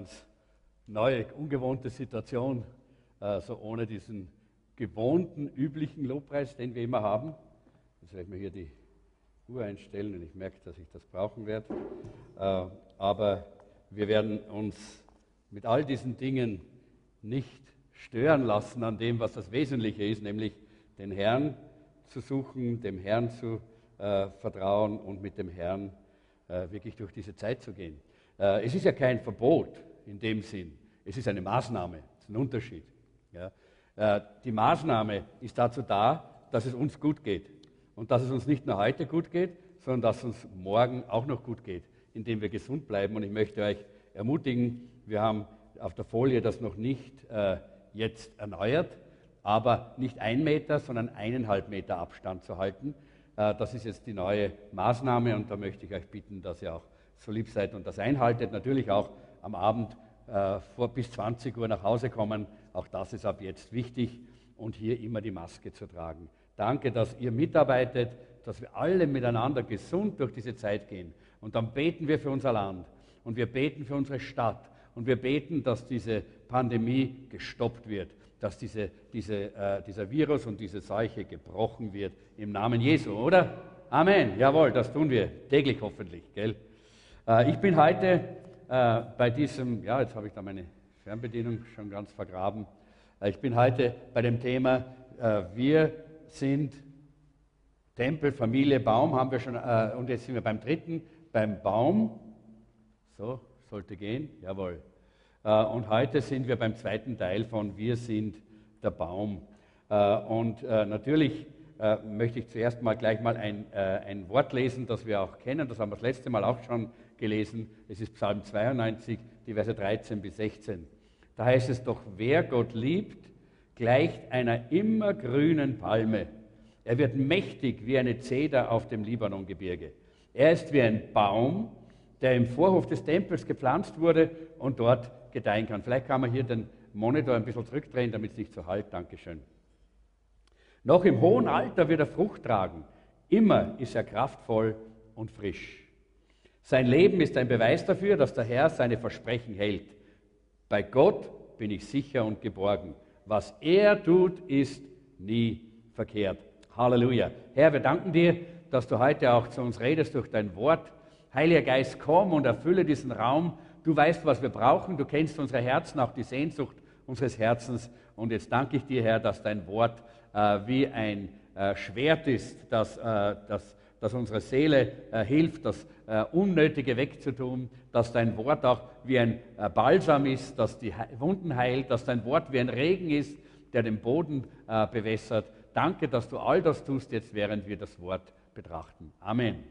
ganz neue, ungewohnte Situation, äh, so ohne diesen gewohnten, üblichen Lobpreis, den wir immer haben. Jetzt werde ich mir hier die Uhr einstellen und ich merke, dass ich das brauchen werde. Äh, aber wir werden uns mit all diesen Dingen nicht stören lassen an dem, was das Wesentliche ist, nämlich den Herrn zu suchen, dem Herrn zu äh, vertrauen und mit dem Herrn äh, wirklich durch diese Zeit zu gehen. Äh, es ist ja kein Verbot in dem Sinn, es ist eine Maßnahme, es ist ein Unterschied. Ja. Äh, die Maßnahme ist dazu da, dass es uns gut geht und dass es uns nicht nur heute gut geht, sondern dass es uns morgen auch noch gut geht, indem wir gesund bleiben. Und ich möchte euch ermutigen, wir haben auf der Folie das noch nicht äh, jetzt erneuert, aber nicht ein Meter, sondern eineinhalb Meter Abstand zu halten. Äh, das ist jetzt die neue Maßnahme und da möchte ich euch bitten, dass ihr auch so lieb seid und das einhaltet. Natürlich auch am Abend äh, vor bis 20 Uhr nach Hause kommen. Auch das ist ab jetzt wichtig und hier immer die Maske zu tragen. Danke, dass ihr mitarbeitet, dass wir alle miteinander gesund durch diese Zeit gehen. Und dann beten wir für unser Land und wir beten für unsere Stadt und wir beten, dass diese Pandemie gestoppt wird, dass diese, diese, äh, dieser Virus und diese Seuche gebrochen wird im Namen Jesu, oder? Amen. Jawohl, das tun wir täglich hoffentlich. Gell? Äh, ich bin heute äh, bei diesem, ja, jetzt habe ich da meine Fernbedienung schon ganz vergraben. Äh, ich bin heute bei dem Thema, äh, wir sind Tempel, Familie, Baum, haben wir schon, äh, und jetzt sind wir beim dritten, beim Baum. So, sollte gehen, jawohl. Äh, und heute sind wir beim zweiten Teil von Wir sind der Baum. Äh, und natürlich möchte ich zuerst mal gleich mal ein, ein Wort lesen, das wir auch kennen. Das haben wir das letzte Mal auch schon gelesen. Es ist Psalm 92, die Verse 13 bis 16. Da heißt es doch, wer Gott liebt, gleicht einer immergrünen Palme. Er wird mächtig wie eine Zeder auf dem Libanongebirge. Er ist wie ein Baum, der im Vorhof des Tempels gepflanzt wurde und dort gedeihen kann. Vielleicht kann man hier den Monitor ein bisschen zurückdrehen, damit es nicht so halt. Dankeschön. Noch im hohen Alter wird er Frucht tragen. Immer ist er kraftvoll und frisch. Sein Leben ist ein Beweis dafür, dass der Herr seine Versprechen hält. Bei Gott bin ich sicher und geborgen. Was er tut, ist nie verkehrt. Halleluja. Herr, wir danken dir, dass du heute auch zu uns redest durch dein Wort. Heiliger Geist, komm und erfülle diesen Raum Du weißt, was wir brauchen. Du kennst unsere Herzen, auch die Sehnsucht unseres Herzens. Und jetzt danke ich dir, Herr, dass dein Wort äh, wie ein äh, Schwert ist, das, äh, das, das unsere Seele äh, hilft, das äh, Unnötige wegzutun, dass dein Wort auch wie ein äh, Balsam ist, das die Wunden heilt, dass dein Wort wie ein Regen ist, der den Boden bewässert. Danke, dass du all das tust jetzt, während wir das Wort betrachten. Amen.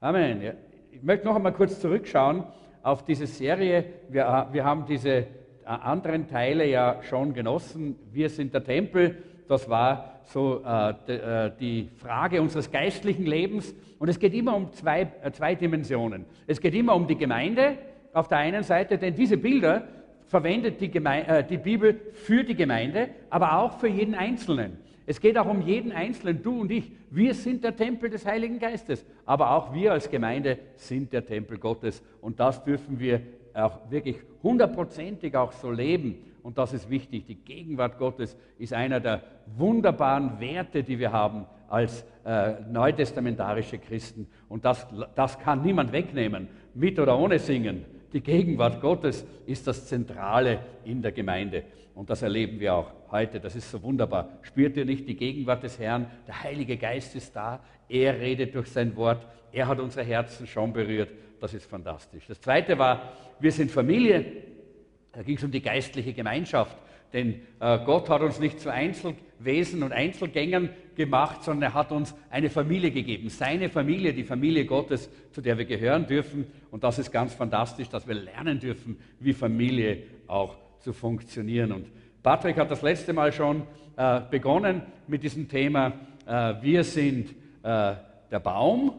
Amen. Ich möchte noch einmal kurz zurückschauen auf diese Serie. Wir, wir haben diese äh, anderen Teile ja schon genossen. Wir sind der Tempel. Das war so äh, äh, die Frage unseres geistlichen Lebens. Und es geht immer um zwei, äh, zwei Dimensionen. Es geht immer um die Gemeinde auf der einen Seite, denn diese Bilder verwendet die, Geme äh, die Bibel für die Gemeinde, aber auch für jeden Einzelnen. Es geht auch um jeden Einzelnen, du und ich. Wir sind der Tempel des Heiligen Geistes, aber auch wir als Gemeinde sind der Tempel Gottes. Und das dürfen wir auch wirklich hundertprozentig auch so leben. Und das ist wichtig. Die Gegenwart Gottes ist einer der wunderbaren Werte, die wir haben als äh, neutestamentarische Christen. Und das, das kann niemand wegnehmen, mit oder ohne Singen. Die Gegenwart Gottes ist das Zentrale in der Gemeinde. Und das erleben wir auch heute. Das ist so wunderbar. Spürt ihr nicht die Gegenwart des Herrn? Der Heilige Geist ist da. Er redet durch sein Wort. Er hat unsere Herzen schon berührt. Das ist fantastisch. Das zweite war, wir sind Familie. Da ging es um die geistliche Gemeinschaft. Denn äh, Gott hat uns nicht zu Einzelwesen und Einzelgängern gemacht, sondern er hat uns eine Familie gegeben. Seine Familie, die Familie Gottes, zu der wir gehören dürfen. Und das ist ganz fantastisch, dass wir lernen dürfen, wie Familie auch zu funktionieren. Und Patrick hat das letzte Mal schon äh, begonnen mit diesem Thema, äh, wir sind der Baum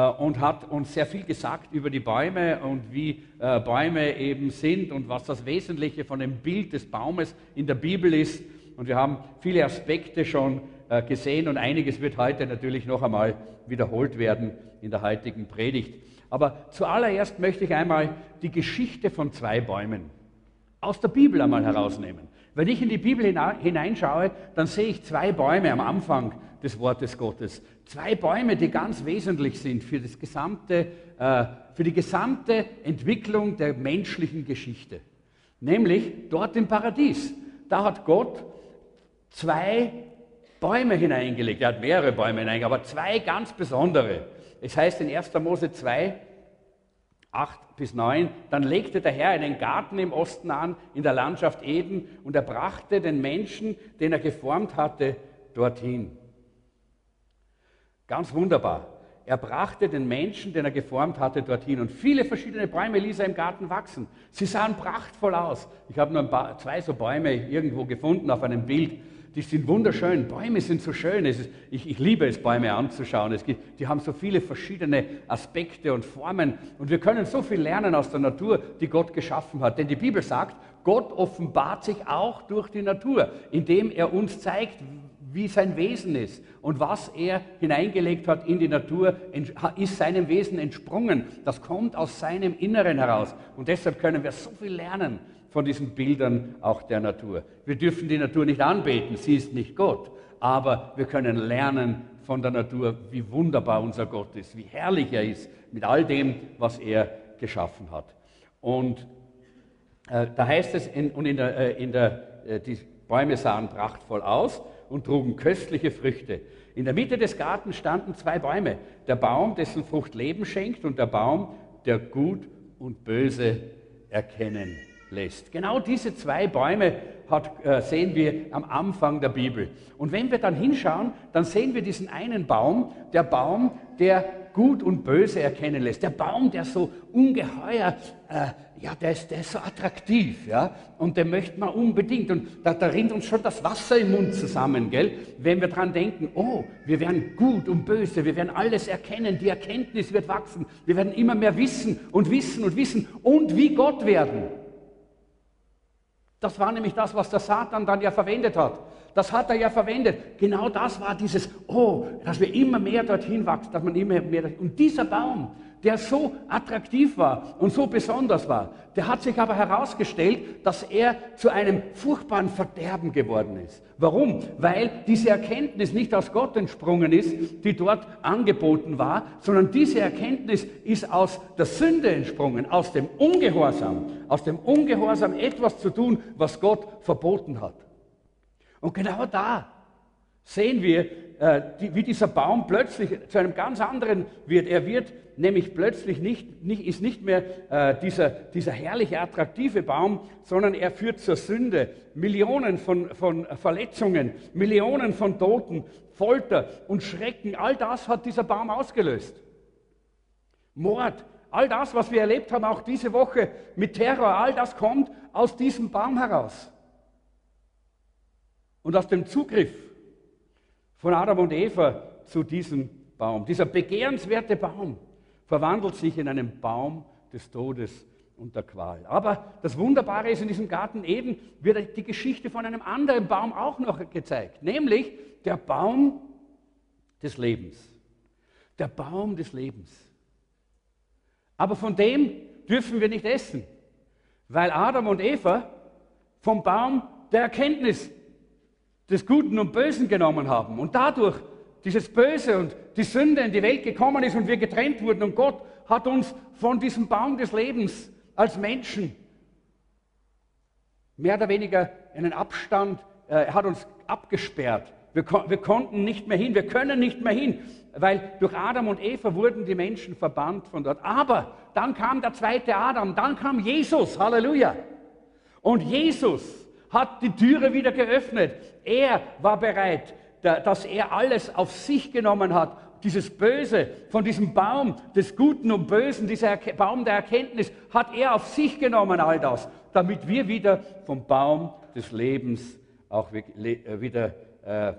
und hat uns sehr viel gesagt über die Bäume und wie äh, Bäume eben sind und was das Wesentliche von dem Bild des Baumes in der Bibel ist. Und wir haben viele Aspekte schon äh, gesehen und einiges wird heute natürlich noch einmal wiederholt werden in der heutigen Predigt. Aber zuallererst möchte ich einmal die Geschichte von zwei Bäumen aus der Bibel einmal herausnehmen. Wenn ich in die Bibel hineinschaue, dann sehe ich zwei Bäume am Anfang des Wortes Gottes. Zwei Bäume, die ganz wesentlich sind für, das gesamte, äh, für die gesamte Entwicklung der menschlichen Geschichte. Nämlich dort im Paradies. Da hat Gott zwei Bäume hineingelegt. Er hat mehrere Bäume hineingelegt, aber zwei ganz besondere. Es heißt in 1. Mose 2, 8 bis 9, dann legte der Herr einen Garten im Osten an, in der Landschaft Eden, und er brachte den Menschen, den er geformt hatte, dorthin. Ganz wunderbar. Er brachte den Menschen, den er geformt hatte, dorthin. Und viele verschiedene Bäume ließ er im Garten wachsen. Sie sahen prachtvoll aus. Ich habe nur paar, zwei so Bäume irgendwo gefunden auf einem Bild die sind wunderschön. Bäume sind so schön. Ist, ich, ich, liebe es, Bäume anzuschauen. Gibt, die haben so viele verschiedene Aspekte und Formen. Und wir können so viel lernen aus der Natur, die Gott geschaffen hat. Denn die Bibel sagt, Gott offenbart sich auch durch die Natur, indem er uns zeigt, wie sein Wesen ist und was er hineingelegt hat in die Natur, ist seinem Wesen entsprungen. Das kommt aus seinem Inneren heraus. Und deshalb können wir so viel lernen von diesen Bildern auch der Natur. Wir dürfen die Natur nicht anbeten, sie ist nicht Gott, aber wir können lernen von der Natur, wie wunderbar unser Gott ist, wie herrlich er ist mit all dem, was er geschaffen hat. Und äh, da heißt es, in, und in der, äh, in der, äh, die Bäume sahen prachtvoll aus und trugen köstliche Früchte. In der Mitte des Gartens standen zwei Bäume, der Baum, dessen Frucht Leben schenkt, und der Baum, der Gut und Böse erkennen lässt. Genau diese zwei Bäume hat, äh, sehen wir am Anfang der Bibel. Und wenn wir dann hinschauen, dann sehen wir diesen einen Baum, der Baum, der Gut und Böse erkennen lässt. Der Baum, der so ungeheuer, äh, ja, der ist, der ist so attraktiv, ja, und den möchte man unbedingt. Und da, da rinnt uns schon das Wasser im Mund zusammen, gell, wenn wir dran denken, oh, wir werden gut und böse, wir werden alles erkennen, die Erkenntnis wird wachsen, wir werden immer mehr wissen und wissen und wissen und wie Gott werden. Das war nämlich das, was der Satan dann ja verwendet hat. Das hat er ja verwendet. Genau das war dieses, oh, dass wir immer mehr dorthin wachsen, dass man immer mehr. Und dieser Baum, der so attraktiv war und so besonders war, der hat sich aber herausgestellt, dass er zu einem furchtbaren Verderben geworden ist. Warum? Weil diese Erkenntnis nicht aus Gott entsprungen ist, die dort angeboten war, sondern diese Erkenntnis ist aus der Sünde entsprungen, aus dem Ungehorsam, aus dem Ungehorsam etwas zu tun, was Gott verboten hat. Und genau da sehen wir, äh, wie dieser Baum plötzlich zu einem ganz anderen wird. Er wird nämlich plötzlich nicht, nicht ist nicht mehr äh, dieser, dieser herrliche, attraktive Baum, sondern er führt zur Sünde. Millionen von, von Verletzungen, Millionen von Toten, Folter und Schrecken, all das hat dieser Baum ausgelöst. Mord, all das, was wir erlebt haben, auch diese Woche mit Terror, all das kommt aus diesem Baum heraus. Und aus dem Zugriff von Adam und Eva zu diesem Baum. Dieser begehrenswerte Baum verwandelt sich in einen Baum des Todes und der Qual. Aber das Wunderbare ist, in diesem Garten Eden wird die Geschichte von einem anderen Baum auch noch gezeigt, nämlich der Baum des Lebens. Der Baum des Lebens. Aber von dem dürfen wir nicht essen, weil Adam und Eva vom Baum der Erkenntnis des Guten und Bösen genommen haben und dadurch dieses Böse und die Sünde in die Welt gekommen ist und wir getrennt wurden und Gott hat uns von diesem Baum des Lebens als Menschen mehr oder weniger einen Abstand, äh, er hat uns abgesperrt. Wir, wir konnten nicht mehr hin, wir können nicht mehr hin, weil durch Adam und Eva wurden die Menschen verbannt von dort. Aber dann kam der zweite Adam, dann kam Jesus, Halleluja. Und Jesus hat die Türe wieder geöffnet. Er war bereit, dass er alles auf sich genommen hat. Dieses Böse von diesem Baum des Guten und Bösen, dieser Baum der Erkenntnis, hat er auf sich genommen, all das, damit wir wieder vom Baum des Lebens auch äh, wieder, äh,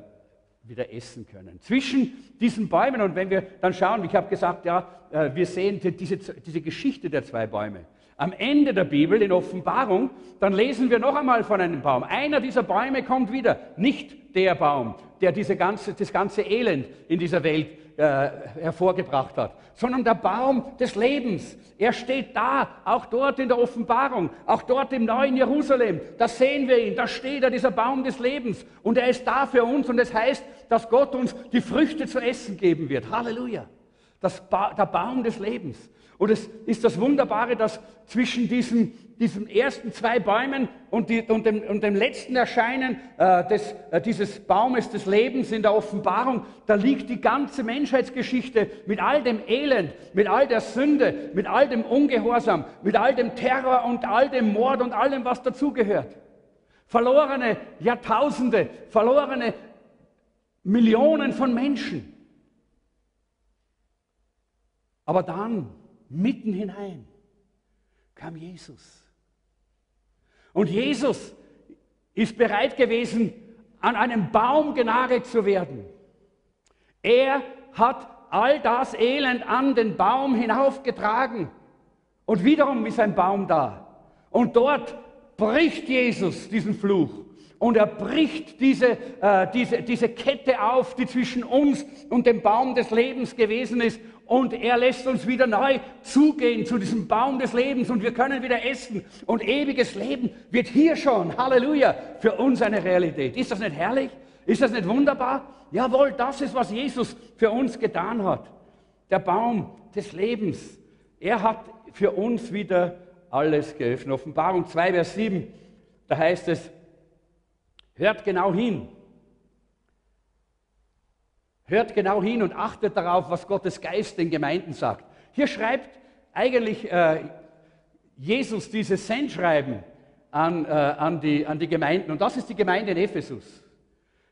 wieder essen können. Zwischen diesen Bäumen, und wenn wir dann schauen, ich habe gesagt, ja, äh, wir sehen diese, diese Geschichte der zwei Bäume am Ende der Bibel, in Offenbarung, dann lesen wir noch einmal von einem Baum. Einer dieser Bäume kommt wieder. Nicht der Baum, der diese ganze, das ganze Elend in dieser Welt äh, hervorgebracht hat, sondern der Baum des Lebens. Er steht da, auch dort in der Offenbarung, auch dort im neuen Jerusalem. Da sehen wir ihn, da steht er, dieser Baum des Lebens. Und er ist da für uns und es das heißt, dass Gott uns die Früchte zu essen geben wird. Halleluja. Das ba der Baum des Lebens. Und es ist das Wunderbare, dass zwischen diesen, diesen ersten zwei Bäumen und, die, und, dem, und dem, letzten Erscheinen äh, des, äh, dieses Baumes des Lebens in der Offenbarung, da liegt die ganze Menschheitsgeschichte mit all dem Elend, mit all der Sünde, mit all dem Ungehorsam, mit all dem Terror und all dem Mord und allem, was dazugehört. Verlorene Jahrtausende, verlorene Millionen von Menschen. Aber dann mitten hinein kam Jesus. Und Jesus ist bereit gewesen, an einem Baum genagelt zu werden. Er hat all das Elend an den Baum hinaufgetragen. Und wiederum ist ein Baum da. Und dort bricht Jesus diesen Fluch. Und er bricht diese, äh, diese, diese Kette auf, die zwischen uns und dem Baum des Lebens gewesen ist und er lässt uns wieder neu zugehen zu diesem Baum des Lebens und wir können wieder essen und ewiges Leben wird hier schon, Halleluja, für uns eine Realität. Ist das nicht herrlich? Ist das nicht wunderbar? Jawohl, das ist, was Jesus für uns getan hat. Der Baum des Lebens. Er hat für uns wieder alles geöffnet. Offenbarung 2, Vers 7, da heißt es, hört genau hin. Hört genau hin und achtet darauf, was Gottes Geist den Gemeinden sagt. Hier schreibt eigentlich äh, Jesus dieses Sendschreiben an, äh, an, die, an die Gemeinden. Und das ist die Gemeinde in Ephesus.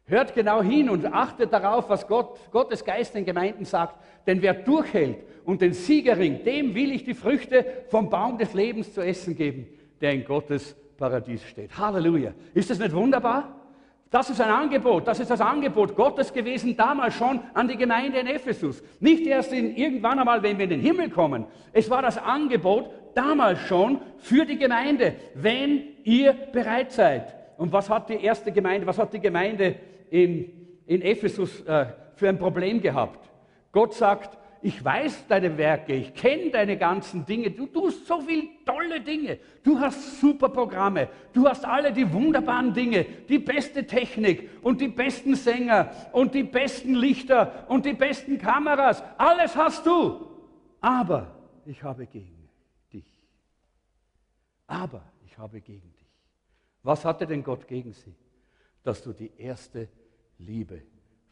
Hört genau hin und achtet darauf, was Gott, Gottes Geist den Gemeinden sagt. Denn wer durchhält und den Siegerring, dem will ich die Früchte vom Baum des Lebens zu essen geben, der in Gottes Paradies steht. Halleluja. Ist das nicht wunderbar? Das ist ein Angebot, das ist das Angebot Gottes gewesen damals schon an die Gemeinde in Ephesus. Nicht erst in, irgendwann einmal, wenn wir in den Himmel kommen. Es war das Angebot damals schon für die Gemeinde, wenn ihr bereit seid. Und was hat die erste Gemeinde, was hat die Gemeinde in, in Ephesus äh, für ein Problem gehabt? Gott sagt, ich weiß deine Werke, ich kenne deine ganzen Dinge, du tust so viele tolle Dinge, du hast super Programme, du hast alle die wunderbaren Dinge, die beste Technik und die besten Sänger und die besten Lichter und die besten Kameras, alles hast du. Aber ich habe gegen dich. Aber ich habe gegen dich. Was hatte denn Gott gegen sie? Dass du die erste Liebe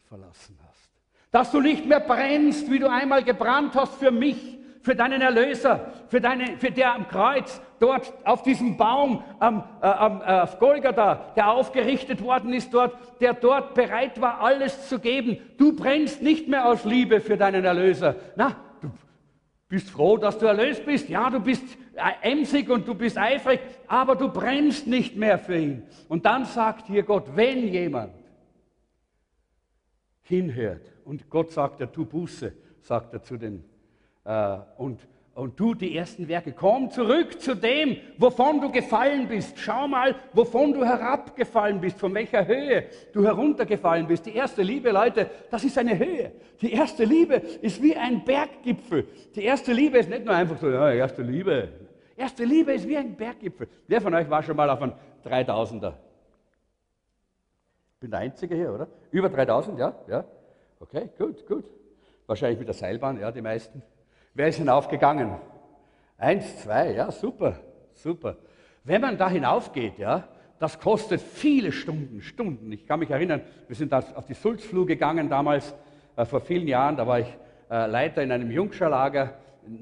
verlassen hast dass du nicht mehr brennst, wie du einmal gebrannt hast für mich, für deinen Erlöser, für, deine, für der am Kreuz, dort auf diesem Baum am, äh, am, äh, auf Golgatha, der aufgerichtet worden ist dort, der dort bereit war, alles zu geben. Du brennst nicht mehr aus Liebe für deinen Erlöser. Na, du bist froh, dass du erlöst bist. Ja, du bist äh, emsig und du bist eifrig, aber du brennst nicht mehr für ihn. Und dann sagt hier Gott, wenn jemand hinhört, und Gott sagt er, tu Buße, sagt er zu den, äh, und, und tu die ersten Werke. Komm zurück zu dem, wovon du gefallen bist. Schau mal, wovon du herabgefallen bist, von welcher Höhe du heruntergefallen bist. Die erste Liebe, Leute, das ist eine Höhe. Die erste Liebe ist wie ein Berggipfel. Die erste Liebe ist nicht nur einfach so, ja, erste Liebe. Erste Liebe ist wie ein Berggipfel. Wer von euch war schon mal auf einem 3000er? Ich bin der Einzige hier, oder? Über 3000, ja? ja? Okay, gut, gut. Wahrscheinlich mit der Seilbahn, ja, die meisten. Wer ist hinaufgegangen? Eins, zwei, ja, super, super. Wenn man da hinaufgeht, ja, das kostet viele Stunden, Stunden. Ich kann mich erinnern, wir sind auf die Sulzflur gegangen damals, äh, vor vielen Jahren, da war ich äh, Leiter in einem Jungscherlager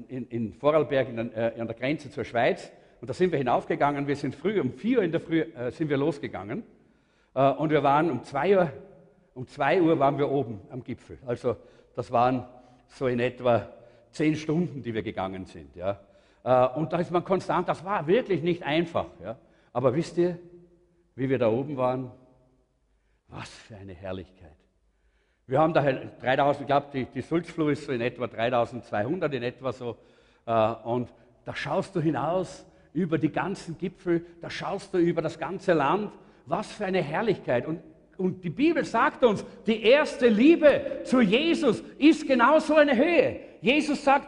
in, in, Vorarlberg in, äh, an der Grenze zur Schweiz. Und da sind wir hinaufgegangen, wir sind früh, um vier Uhr in der Früh äh, sind wir losgegangen. Äh, und wir waren um zwei Uhr um 2 Uhr waren wir oben am Gipfel. Also das waren so in etwa zehn Stunden, die wir gegangen sind. Ja. Äh, und da ist man konstant, das war wirklich nicht einfach. Ja. Aber wisst ihr, wie wir da oben waren? Was für eine Herrlichkeit. Wir haben da 3000, ich glaube, die, die Sulzflur ist so in etwa 3200 in etwa so. Äh, und da schaust du hinaus über die ganzen Gipfel, da schaust du über das ganze Land. Was für eine Herrlichkeit. Und und die Bibel sagt uns, die erste Liebe zu Jesus ist genau so eine Höhe. Jesus sagt,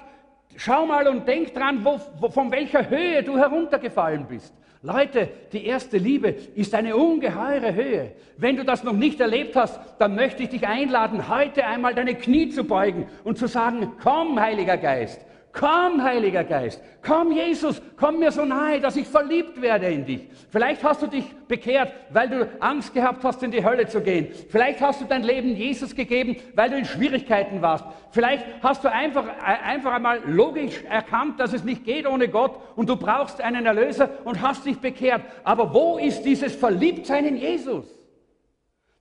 schau mal und denk dran, wo, wo, von welcher Höhe du heruntergefallen bist. Leute, die erste Liebe ist eine ungeheure Höhe. Wenn du das noch nicht erlebt hast, dann möchte ich dich einladen, heute einmal deine Knie zu beugen und zu sagen, komm, Heiliger Geist, Komm, Heiliger Geist, komm, Jesus, komm mir so nahe, dass ich verliebt werde in dich. Vielleicht hast du dich bekehrt, weil du Angst gehabt hast, in die Hölle zu gehen. Vielleicht hast du dein Leben Jesus gegeben, weil du in Schwierigkeiten warst. Vielleicht hast du einfach, einfach einmal logisch erkannt, dass es nicht geht ohne Gott und du brauchst einen Erlöser und hast dich bekehrt. Aber wo ist dieses Verliebtsein in Jesus?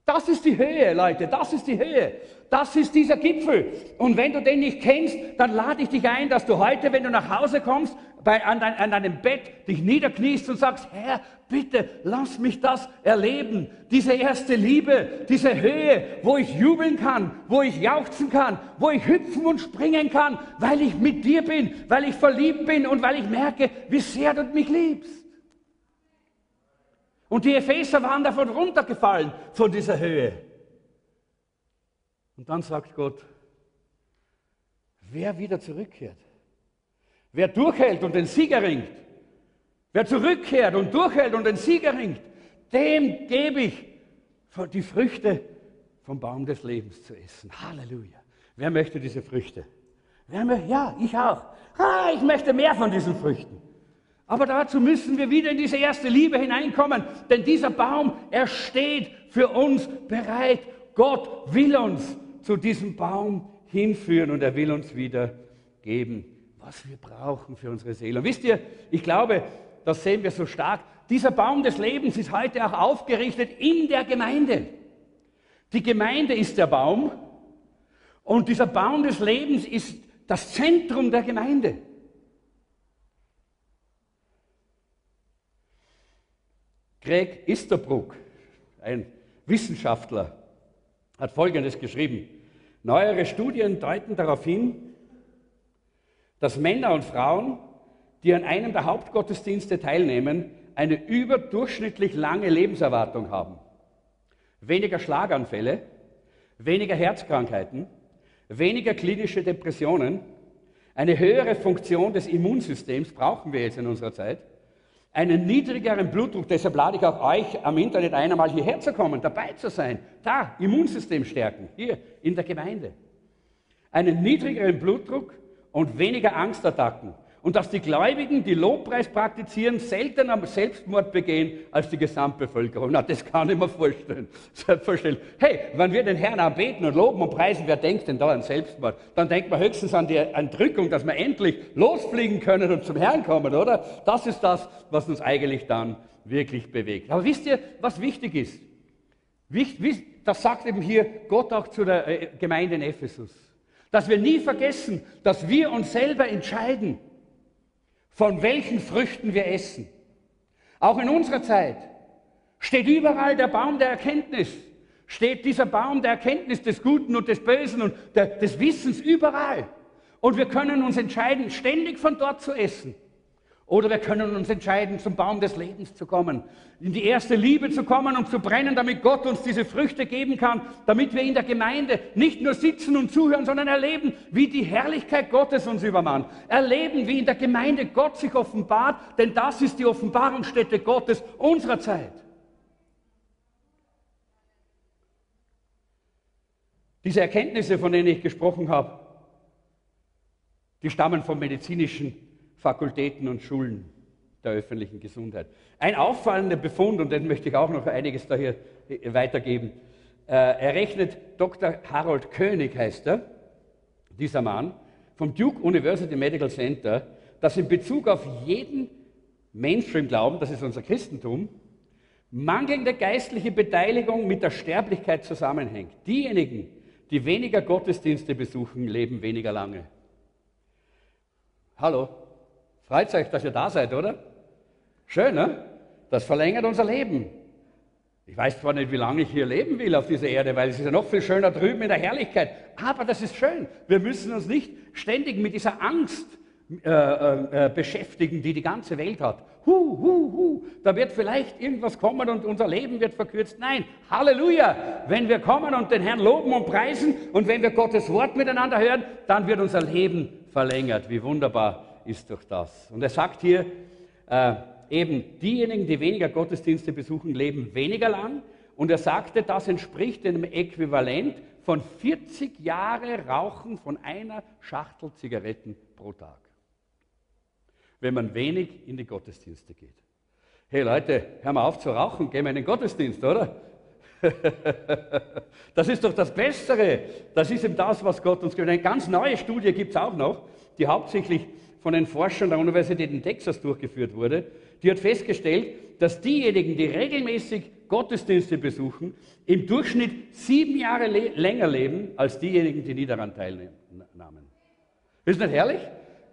Das ist die Höhe, Leute, das ist die Höhe. Das ist dieser Gipfel. Und wenn du den nicht kennst, dann lade ich dich ein, dass du heute, wenn du nach Hause kommst, bei, an, dein, an deinem Bett dich niederkniest und sagst, Herr, bitte lass mich das erleben. Diese erste Liebe, diese Höhe, wo ich jubeln kann, wo ich jauchzen kann, wo ich hüpfen und springen kann, weil ich mit dir bin, weil ich verliebt bin und weil ich merke, wie sehr du mich liebst. Und die Epheser waren davon runtergefallen, von dieser Höhe. Und dann sagt Gott, wer wieder zurückkehrt, wer durchhält und den Sieger ringt, wer zurückkehrt und durchhält und den Sieger ringt, dem gebe ich die Früchte vom Baum des Lebens zu essen. Halleluja. Wer möchte diese Früchte? Wer möchte? Ja, ich auch. Ah, ich möchte mehr von diesen Früchten. Aber dazu müssen wir wieder in diese erste Liebe hineinkommen, denn dieser Baum, er steht für uns bereit. Gott will uns zu diesem Baum hinführen und er will uns wieder geben, was wir brauchen für unsere Seele. Und wisst ihr, ich glaube, das sehen wir so stark, dieser Baum des Lebens ist heute auch aufgerichtet in der Gemeinde. Die Gemeinde ist der Baum und dieser Baum des Lebens ist das Zentrum der Gemeinde. Greg Easterbrook, ein Wissenschaftler, hat Folgendes geschrieben. Neuere Studien deuten darauf hin, dass Männer und Frauen, die an einem der Hauptgottesdienste teilnehmen, eine überdurchschnittlich lange Lebenserwartung haben. Weniger Schlaganfälle, weniger Herzkrankheiten, weniger klinische Depressionen, eine höhere Funktion des Immunsystems brauchen wir jetzt in unserer Zeit einen niedrigeren Blutdruck. Deshalb lade ich auch euch am Internet ein, einmal hierher zu kommen, dabei zu sein. Da, Immunsystem stärken, hier in der Gemeinde. Einen niedrigeren Blutdruck und weniger Angstattacken und dass die Gläubigen, die Lobpreis praktizieren, seltener Selbstmord begehen als die Gesamtbevölkerung. Na, das kann ich mir vorstellen. Selbstverständlich. Hey, wenn wir den Herrn anbeten und loben und preisen, wer denkt denn da an Selbstmord? Dann denkt man höchstens an die Entrückung, dass wir endlich losfliegen können und zum Herrn kommen, oder? Das ist das, was uns eigentlich dann wirklich bewegt. Aber wisst ihr, was wichtig ist? Das sagt eben hier Gott auch zu der äh, Gemeinde in Ephesus. Dass wir nie vergessen, dass wir uns selber entscheiden, von welchen Früchten wir essen. Auch in unserer Zeit steht überall der Baum der Erkenntnis. Steht dieser Baum der Erkenntnis des Guten und des Bösen und der, des Wissens überall. Und wir können uns entscheiden, ständig von dort zu essen. Oder wir können uns entscheiden, zum Baum des Lebens zu kommen, in die erste Liebe zu kommen und zu brennen, damit Gott uns diese Früchte geben kann, damit wir in der Gemeinde nicht nur sitzen und zuhören, sondern erleben, wie die Herrlichkeit Gottes uns übermannt. Erleben, wie in der Gemeinde Gott sich offenbart, denn das ist die Offenbarungsstätte Gottes unserer Zeit. Diese Erkenntnisse, von denen ich gesprochen habe, die stammen vom medizinischen Fakultäten und Schulen der öffentlichen Gesundheit. Ein auffallender Befund, und den möchte ich auch noch einiges da hier äh, weitergeben, äh, errechnet Dr. Harold König, heißt er, dieser Mann, vom Duke University Medical Center, dass in Bezug auf jeden Mainstream-Glauben, das ist unser Christentum, mangelnde geistliche Beteiligung mit der Sterblichkeit zusammenhängt. Diejenigen, die weniger Gottesdienste besuchen, leben weniger lange. Hallo? Freut euch, dass ihr da seid, oder? Schön, ne? Das verlängert unser Leben. Ich weiß zwar nicht, wie lange ich hier leben will auf dieser Erde, weil es ist ja noch viel schöner drüben in der Herrlichkeit. Aber das ist schön. Wir müssen uns nicht ständig mit dieser Angst äh, äh, äh beschäftigen, die die ganze Welt hat. hu, hu, hu, da wird vielleicht irgendwas kommen und unser Leben wird verkürzt. Nein, Halleluja! Wenn wir kommen und den Herrn loben und preisen und wenn wir Gottes Wort miteinander hören, dann wird unser Leben verlängert. Wie wunderbar ist doch das. Und er sagt hier, äh, eben diejenigen, die weniger Gottesdienste besuchen, leben weniger lang. Und er sagte, das entspricht dem Äquivalent von 40 Jahre Rauchen von einer Schachtel Zigaretten pro Tag. Wenn man wenig in die Gottesdienste geht. Hey Leute, hör mal auf zu rauchen, gehen wir in den Gottesdienst, oder? das ist doch das Bessere. Das ist eben das, was Gott uns gibt. Eine ganz neue Studie gibt es auch noch, die hauptsächlich von den Forschern der Universität in Texas durchgeführt wurde. Die hat festgestellt, dass diejenigen, die regelmäßig Gottesdienste besuchen, im Durchschnitt sieben Jahre le länger leben als diejenigen, die nie daran teilnahmen. Ist nicht herrlich?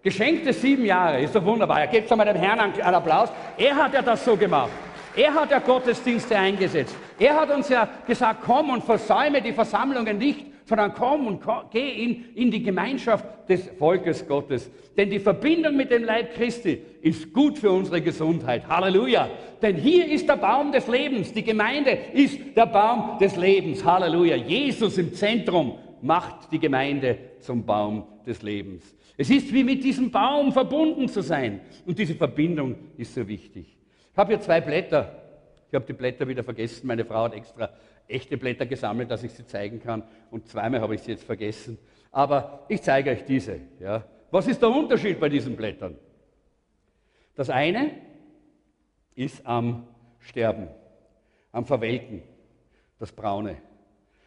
Geschenkte sieben Jahre, ist doch wunderbar. Gebt mal dem Herrn einen Applaus. Er hat ja das so gemacht. Er hat ja Gottesdienste eingesetzt. Er hat uns ja gesagt, komm und versäume die Versammlungen nicht, sondern komm und komm, geh in, in die Gemeinschaft des Volkes Gottes. Denn die Verbindung mit dem Leib Christi ist gut für unsere Gesundheit. Halleluja. Denn hier ist der Baum des Lebens. Die Gemeinde ist der Baum des Lebens. Halleluja. Jesus im Zentrum macht die Gemeinde zum Baum des Lebens. Es ist wie mit diesem Baum verbunden zu sein. Und diese Verbindung ist so wichtig. Ich habe hier zwei Blätter. Ich habe die Blätter wieder vergessen. Meine Frau hat extra echte Blätter gesammelt, dass ich sie zeigen kann. Und zweimal habe ich sie jetzt vergessen. Aber ich zeige euch diese. Ja. Was ist der Unterschied bei diesen Blättern? Das eine ist am Sterben, am Verwelken, das Braune.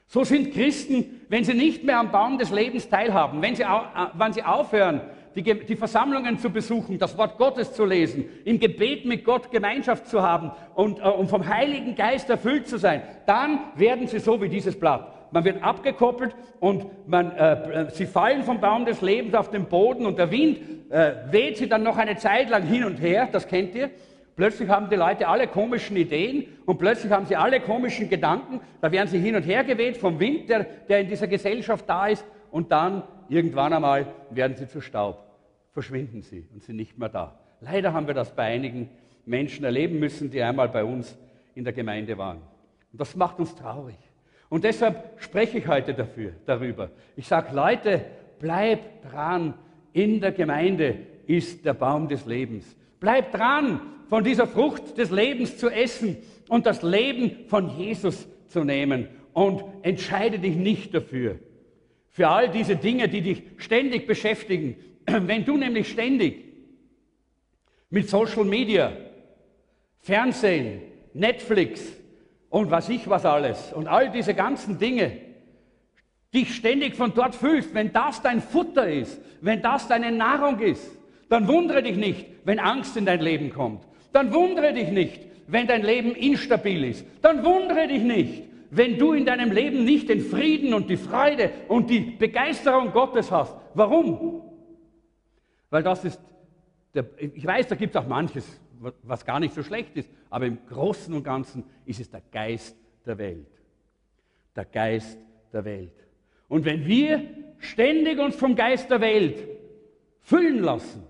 So sind Christen, wenn sie nicht mehr am Baum des Lebens teilhaben, wenn sie, äh, wenn sie aufhören, die, die, Versammlungen zu besuchen, das Wort Gottes zu lesen, im Gebet mit Gott Gemeinschaft zu haben und, äh, und vom Heiligen Geist erfüllt zu sein, dann werden sie so wie dieses Blatt. Man wird abgekoppelt und man, äh, äh, sie fallen vom Baum des Lebens auf den Boden und der Wind äh, weht sie dann noch eine Zeit lang hin und her, das kennt ihr. Plötzlich haben die Leute alle komischen Ideen und plötzlich haben sie alle komischen Gedanken. Da werden sie hin und her geweht vom Wind, der, der in dieser Gesellschaft da ist. Und dann irgendwann einmal werden sie zu Staub verschwinden sie und sind nicht mehr da. Leider haben wir das bei einigen Menschen erleben müssen, die einmal bei uns in der Gemeinde waren. Und das macht uns traurig. Und deshalb spreche ich heute dafür, darüber. Ich sage, Leute, bleibt dran. In der Gemeinde ist der Baum des Lebens. Bleibt dran, von dieser Frucht des Lebens zu essen und das Leben von Jesus zu nehmen. Und entscheide dich nicht dafür. Für all diese Dinge, die dich ständig beschäftigen, Wenn du nämlich ständig mit Social Media, Fernsehen, Netflix und was ich was alles und all diese ganzen Dinge dich ständig von dort fühlst, wenn das dein Futter ist, wenn das deine Nahrung ist, dann wundere dich nicht, wenn Angst in dein Leben kommt. Dann wundere dich nicht, wenn dein Leben instabil ist. Dann wundere dich nicht, wenn du in deinem Leben nicht den Frieden und die Freude und die Begeisterung Gottes hast. Warum? Weil das ist, der, ich weiß, da gibt es auch manches, was gar nicht so schlecht ist, aber im Großen und Ganzen ist es der Geist der Welt. Der Geist der Welt. Und wenn wir ständig uns vom Geist der Welt füllen lassen,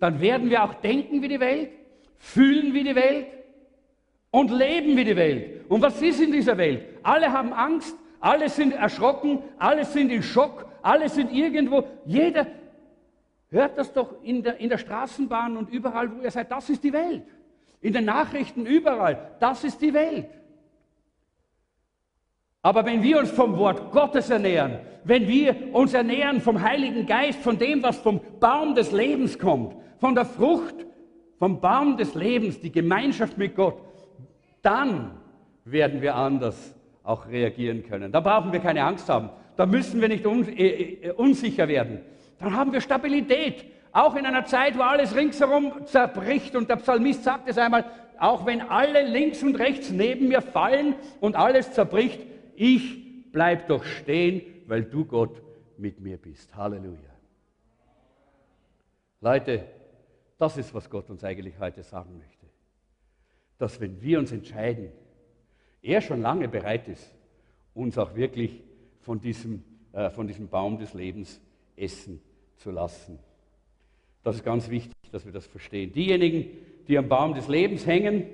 dann werden wir auch denken wie die Welt, fühlen wie die Welt und leben wie die Welt. Und was ist in dieser Welt? Alle haben Angst, alle sind erschrocken, alle sind in Schock, alle sind irgendwo, jeder, Hört das doch in der, in der Straßenbahn und überall, wo ihr seid. Das ist die Welt. In den Nachrichten überall. Das ist die Welt. Aber wenn wir uns vom Wort Gottes ernähren, wenn wir uns ernähren vom Heiligen Geist, von dem, was vom Baum des Lebens kommt, von der Frucht, vom Baum des Lebens, die Gemeinschaft mit Gott, dann werden wir anders auch reagieren können. Da brauchen wir keine Angst haben. Da müssen wir nicht äh, äh unsicher werden dann haben wir Stabilität. Auch in einer Zeit, wo alles ringsherum zerbricht. Und der Psalmist sagt es einmal, auch wenn alle links und rechts neben mir fallen und alles zerbricht, ich bleib doch stehen, weil du Gott mit mir bist. Halleluja. Leute, das ist, was Gott uns eigentlich heute sagen möchte. Dass wenn wir uns entscheiden, er schon lange bereit ist, uns auch wirklich von diesem, äh, von diesem Baum des Lebens essen zu lassen. Das ist ganz wichtig, dass wir das verstehen. Diejenigen, die am Baum des Lebens hängen,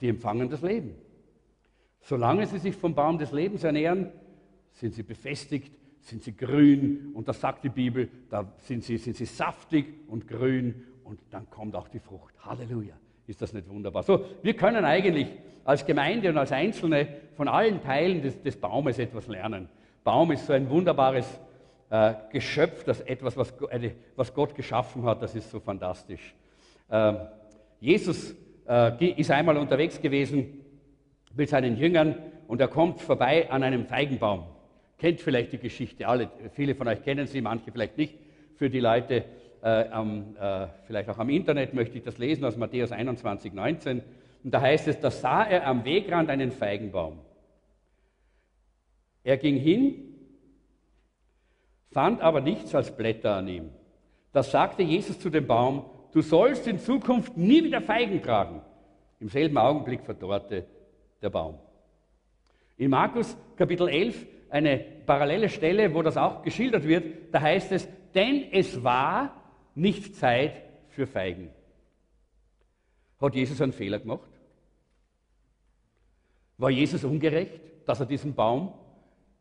die empfangen das Leben. Solange sie sich vom Baum des Lebens ernähren, sind sie befestigt, sind sie grün und das sagt die Bibel, da sind sie, sind sie saftig und grün und dann kommt auch die Frucht. Halleluja. Ist das nicht wunderbar? So, wir können eigentlich als Gemeinde und als Einzelne von allen Teilen des, des Baumes etwas lernen. Baum ist so ein wunderbares äh, Geschöpf, das etwas, was, eine, was, Gott geschaffen hat, das ist so fantastisch. Äh, Jesus äh, ist einmal unterwegs gewesen mit seinen Jüngern und er kommt vorbei an einem Feigenbaum. Kennt vielleicht die Geschichte, alle, viele von euch kennen sie, manche vielleicht nicht. Für die Leute äh, am, äh, vielleicht auch am Internet möchte ich das lesen aus Matthäus 21, 19. Und da heißt es, da sah er am Wegrand einen Feigenbaum. Er ging hin, fand aber nichts als Blätter an ihm. Da sagte Jesus zu dem Baum, du sollst in Zukunft nie wieder Feigen tragen. Im selben Augenblick verdorrte der Baum. In Markus Kapitel 11 eine parallele Stelle, wo das auch geschildert wird, da heißt es, denn es war nicht Zeit für Feigen. Hat Jesus einen Fehler gemacht? War Jesus ungerecht, dass er diesen Baum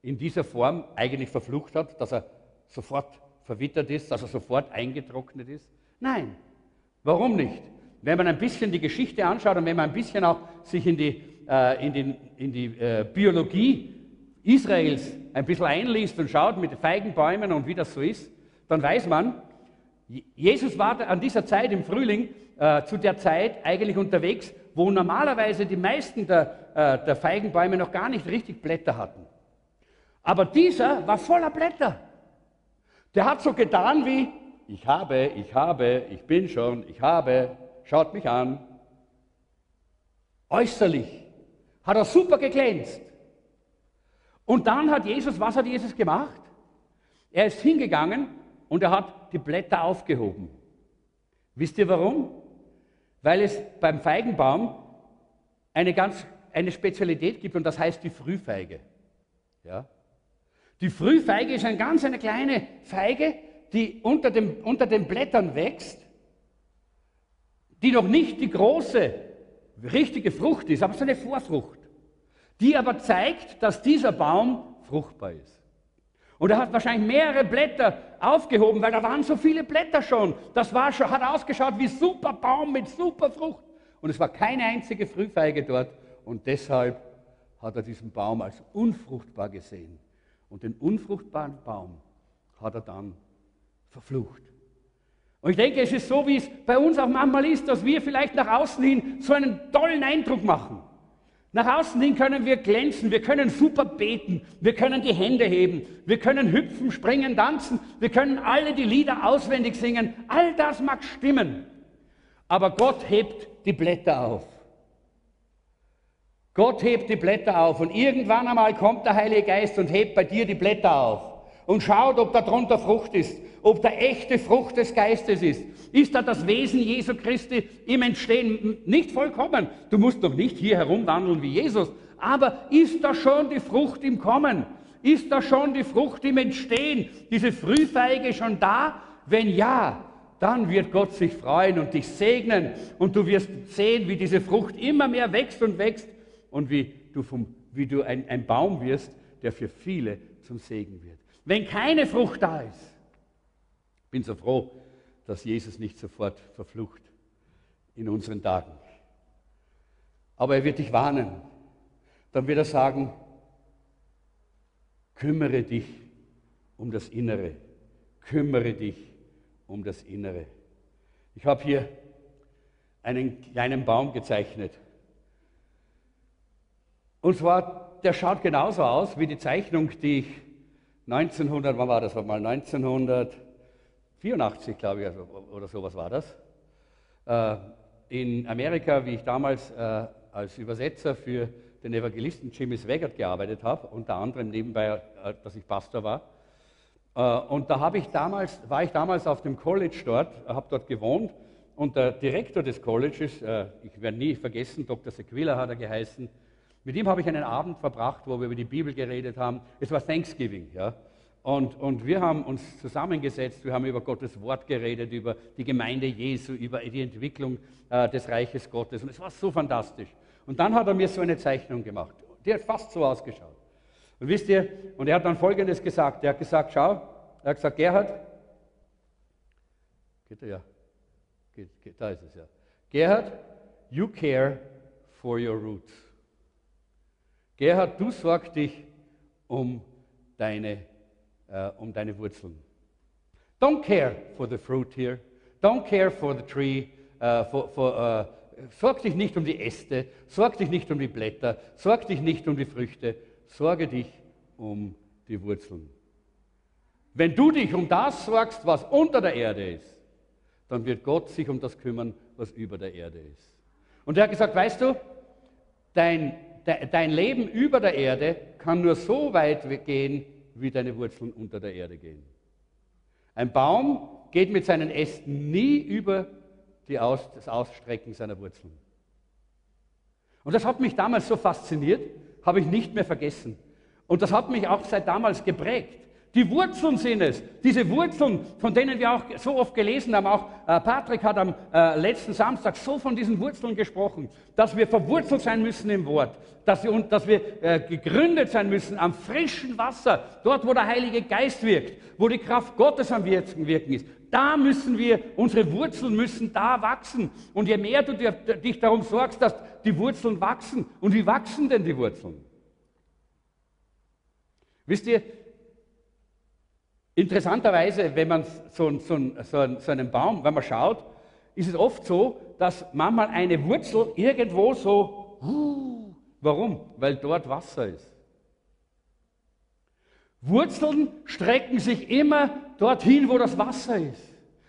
in dieser Form eigentlich verflucht hat, dass er sofort verwittert ist, dass er sofort eingetrocknet ist? Nein. Warum nicht? Wenn man ein bisschen die Geschichte anschaut und wenn man ein bisschen auch sich in die, äh, in den, in die äh, Biologie Israels ein bisschen einliest und schaut mit Feigenbäumen und wie das so ist, dann weiß man, Jesus war an dieser Zeit im Frühling äh, zu der Zeit eigentlich unterwegs, wo normalerweise die meisten der, äh, der Feigenbäume noch gar nicht richtig Blätter hatten. Aber dieser war voller Blätter. Der hat so getan wie, ich habe, ich habe, ich bin schon, ich habe, schaut mich an. Äußerlich hat er super geglänzt. Und dann hat Jesus, was hat Jesus gemacht? Er ist hingegangen und er hat die Blätter aufgehoben. Wisst ihr warum? Weil es beim Feigenbaum eine ganz eine Spezialität gibt und das heißt die Frühfeige. Ja? Die Frühfeige ist eine ganz eine kleine Feige, die unter, dem, unter den Blättern wächst, die noch nicht die große, richtige Frucht ist, aber so eine Vorfrucht, die aber zeigt, dass dieser Baum fruchtbar ist. Und er hat wahrscheinlich mehrere Blätter aufgehoben, weil da waren so viele Blätter schon. Das war schon, hat ausgeschaut wie super Baum mit super Frucht. Und es war keine einzige Frühfeige dort. Und deshalb hat er diesen Baum als unfruchtbar gesehen. Und den unfruchtbaren Baum hat er dann verflucht. Und ich denke, es ist so, wie es bei uns auch manchmal ist, dass wir vielleicht nach außen hin so einen tollen Eindruck machen. Nach außen hin können wir glänzen, wir können super beten, wir können die Hände heben, wir können hüpfen, springen, tanzen, wir können alle die Lieder auswendig singen. All das mag stimmen. Aber Gott hebt die Blätter auf. Gott hebt die Blätter auf und irgendwann einmal kommt der Heilige Geist und hebt bei dir die Blätter auf und schaut, ob da drunter Frucht ist, ob da echte Frucht des Geistes ist. Ist da das Wesen Jesu Christi im Entstehen nicht vollkommen? Du musst noch nicht hier herumwandeln wie Jesus, aber ist da schon die Frucht im Kommen? Ist da schon die Frucht im Entstehen? Diese Frühfeige schon da? Wenn ja, dann wird Gott sich freuen und dich segnen und du wirst sehen, wie diese Frucht immer mehr wächst und wächst und wie du, vom, wie du ein, ein Baum wirst, der für viele zum Segen wird. Wenn keine Frucht da ist, bin so froh, dass Jesus nicht sofort verflucht in unseren Tagen. Aber er wird dich warnen. Dann wird er sagen, kümmere dich um das Innere. Kümmere dich um das Innere. Ich habe hier einen kleinen Baum gezeichnet. Und zwar, der schaut genauso aus wie die Zeichnung, die ich 1900, wann war das mal, 1984, glaube ich, also, oder sowas war das. Äh, in Amerika, wie ich damals äh, als Übersetzer für den Evangelisten Jimmy Swaggart gearbeitet habe, unter anderem nebenbei, äh, dass ich Pastor war. Und da ich damals, war ich damals auf dem College dort, habe dort gewohnt und der Direktor des Colleges, ich werde nie vergessen, Dr. Sequila hat er geheißen, mit ihm habe ich einen Abend verbracht, wo wir über die Bibel geredet haben. Es war Thanksgiving. Ja? Und, und wir haben uns zusammengesetzt, wir haben über Gottes Wort geredet, über die Gemeinde Jesu, über die Entwicklung äh, des Reiches Gottes. Und es war so fantastisch. Und dann hat er mir so eine Zeichnung gemacht. Die hat fast so ausgeschaut. Und wisst ihr, und er hat dann Folgendes gesagt. Er hat gesagt, schau, er hat gesagt, Gerhard, geht er ja, geht, geht, da ist es ja. Gerhard, you care for your roots. Gerhard, du sorgst dich um deine, uh, um deine Wurzeln. Don't care for the fruit here. Don't care for the tree. Uh, for, for, uh, sorg dich nicht um die Äste. Sorg dich nicht um die Blätter. Sorg dich nicht um die Früchte. Sorge dich um die Wurzeln. Wenn du dich um das sorgst, was unter der Erde ist, dann wird Gott sich um das kümmern, was über der Erde ist. Und er hat gesagt, weißt du, dein, de, dein Leben über der Erde kann nur so weit gehen, wie deine Wurzeln unter der Erde gehen. Ein Baum geht mit seinen Ästen nie über Aus, das Ausstrecken seiner Wurzeln. Und das hat mich damals so fasziniert, habe ich nicht mehr vergessen. Und das hat mich auch seit damals geprägt. Die Wurzeln sind es. Diese Wurzeln, von denen wir auch so oft gelesen haben, auch äh, Patrick hat am äh, letzten Samstag so von diesen Wurzeln gesprochen, dass wir verwurzelt sein müssen im Wort, dass wir, dass wir äh, gegründet sein müssen am frischen Wasser, dort wo der Heilige Geist wirkt, wo die Kraft Gottes am Wirken, wirken ist. Da müssen wir, unsere Wurzeln müssen da wachsen. Und je mehr du dich darum sorgst, dass die Wurzeln wachsen, und wie wachsen denn die Wurzeln? Wisst ihr, interessanterweise, wenn man so, so, so, so einen Baum, wenn man schaut, ist es oft so, dass manchmal eine Wurzel irgendwo so, warum? Weil dort Wasser ist. Wurzeln strecken sich immer dorthin, wo das Wasser ist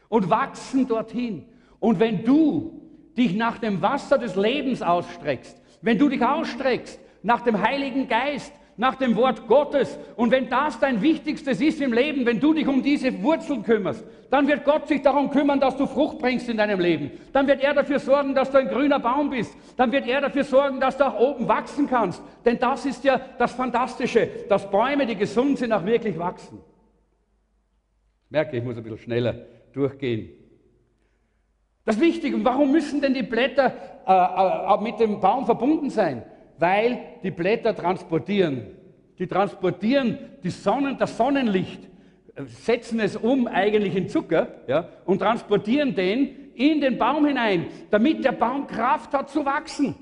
und wachsen dorthin. Und wenn du dich nach dem Wasser des Lebens ausstreckst, wenn du dich ausstreckst nach dem Heiligen Geist, nach dem Wort Gottes. Und wenn das dein Wichtigstes ist im Leben, wenn du dich um diese Wurzeln kümmerst, dann wird Gott sich darum kümmern, dass du Frucht bringst in deinem Leben. Dann wird er dafür sorgen, dass du ein grüner Baum bist. Dann wird er dafür sorgen, dass du auch oben wachsen kannst. Denn das ist ja das Fantastische, dass Bäume, die gesund sind, auch wirklich wachsen. Ich merke, ich muss ein bisschen schneller durchgehen. Das Wichtige, warum müssen denn die Blätter äh, äh, mit dem Baum verbunden sein? Weil die Blätter transportieren. Die transportieren die Sonnen, das Sonnenlicht, setzen es um eigentlich in Zucker ja, und transportieren den in den Baum hinein, damit der Baum Kraft hat zu wachsen.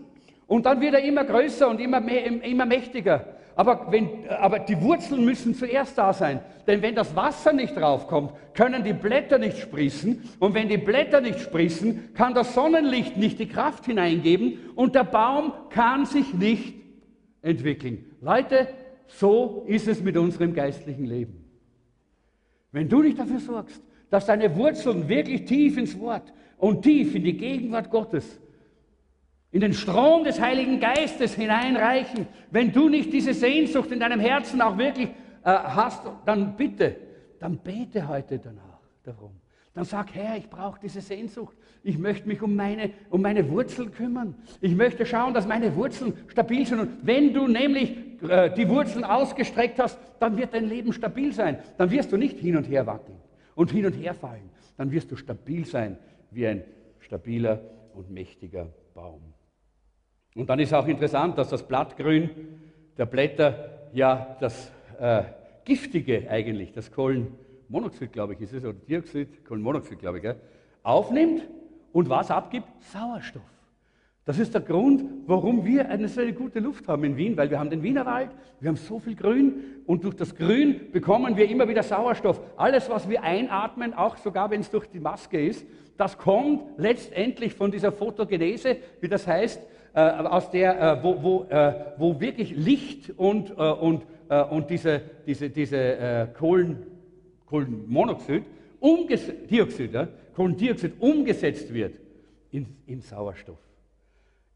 Und dann wird er immer größer und immer, mehr, immer mächtiger. Aber, wenn, aber die Wurzeln müssen zuerst da sein. Denn wenn das Wasser nicht draufkommt, können die Blätter nicht sprießen. Und wenn die Blätter nicht sprießen, kann das Sonnenlicht nicht die Kraft hineingeben und der Baum kann sich nicht entwickeln. Leute, so ist es mit unserem geistlichen Leben. Wenn du nicht dafür sorgst, dass deine Wurzeln wirklich tief ins Wort und tief in die Gegenwart Gottes in den Strom des Heiligen Geistes hineinreichen. Wenn du nicht diese Sehnsucht in deinem Herzen auch wirklich äh, hast, dann bitte, dann bete heute danach darum. Dann sag, Herr, ich brauche diese Sehnsucht. Ich möchte mich um meine, um meine Wurzeln kümmern. Ich möchte schauen, dass meine Wurzeln stabil sind. Und wenn du nämlich äh, die Wurzeln ausgestreckt hast, dann wird dein Leben stabil sein. Dann wirst du nicht hin und her wackeln und hin und her fallen. Dann wirst du stabil sein wie ein stabiler und mächtiger Baum. Und dann ist auch interessant, dass das Blattgrün der Blätter ja das äh, Giftige eigentlich, das Kohlenmonoxid, glaube ich, ist es, oder Dioxid, Kohlenmonoxid, glaube ich, gell, aufnimmt und was abgibt? Sauerstoff. Das ist der Grund, warum wir eine so eine gute Luft haben in Wien, weil wir haben den Wienerwald, wir haben so viel Grün und durch das Grün bekommen wir immer wieder Sauerstoff. Alles, was wir einatmen, auch sogar wenn es durch die Maske ist, das kommt letztendlich von dieser Photogenese, wie das heißt, aus der, äh, wo, wo, äh, wo wirklich Licht und, und, und diese, diese, diese Kohlen, Kohlenmonoxid, Dioxid, ja, Kohlendioxid umgesetzt wird in, in Sauerstoff.